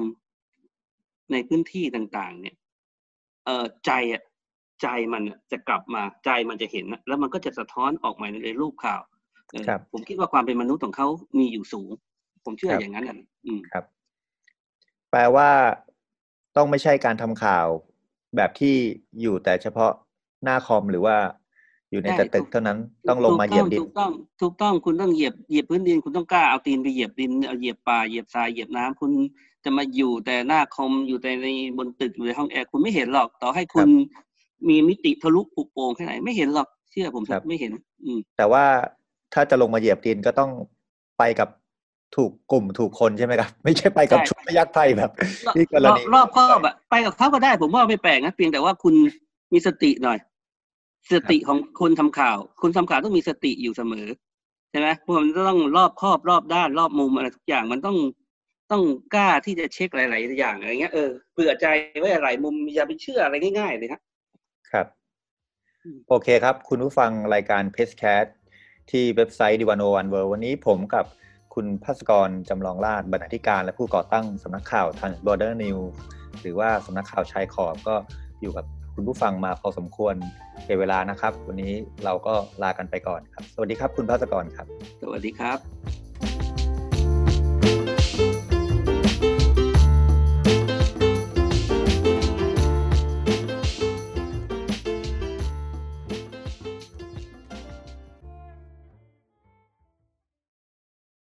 ในพื้นที่ต่าง ๆ เนี่ย เออใจอะ ใจมันอะจะกลับมาใจมันจะเห็นนะแล้วมันก็จะสะท้อนออกมาในรูปข่าวเออครับผมคิดว่าความเป็นมนุษย์ของเขามีอยู่สูง ผมเชื่อครับอย่างนั้นนะอืมครับ แปลว่าต้องไม่ใช่การทำข่าว แบบที่อยู่แต่เฉพาะหน้าคอมหรือว่าอยู่ในใช่แต่ตึกถูกเท่านั้นต้องลงมาเหยียบดินถูกต้อง ถูกต้องคุณต้องเหยียบเหยียบพื้นดินคุณต้องกล้าเอาตีนไปเหยียบดินเอาเหยียบป่าเหยียบทรายเหยียบน้ำคุณจะมาอยู่แต่หน้าคอมอยู่แต่ในบนตึกอยู่ในห้องแอร์คุณไม่เห็นหรอก ต่อให้คุณ มีมิติทะลุปุโปร่งแค่ไหนไม่เห็นหรอกเชื่อผมเถครัอะบไม่เห็น อืมแต่ว่าถ้าจะลงมาเหยียบดินก็ต้องไปกับถูกกลุ่มถูกคนใช่ไหมครับ ไม่ใช่ไปกับใช่ชุดพยักไทยแบบที่กรรอบณีรอบครอบอะไปกับเขาก็ได้ ผมว่าไม่แปลกนะเพียงแต่ว่าคุณมีสติหน่อย สติของคนทำข่าว คนทำข่าวต้องมีสติอยู่เสมอใช่ไหมเพราะมันต้องรอบครอบรอบด้านรอบมุมอะไรทุกอย่างมันต้องต้องกล้าที่จะเช็คหลาย ๆ อย่างอะไรเงี้ยเออเผื่อใจไว้หลายมุมอย่าไปเชื่ออะไรง่าย ๆ เลยนะ ครับ โอเคครับ คุณผู้ฟังรายการ PRESSCAST ที่เว็บไซต์ The101.world วันนี้ผมกับคุณภาสกรจำลองราชบรรณาธิการและผู้ก่อตั้งสำนักข่าว Transbordernews หรือว่าสำนักข่าวชายขอบก็อยู่กับคุณผู้ฟังมาพอสมควรในเวลานะครับ วันนี้เราก็ลากันไปก่อนครับ สวัสดีครับคุณภาสกรครับ สวัสดีครับ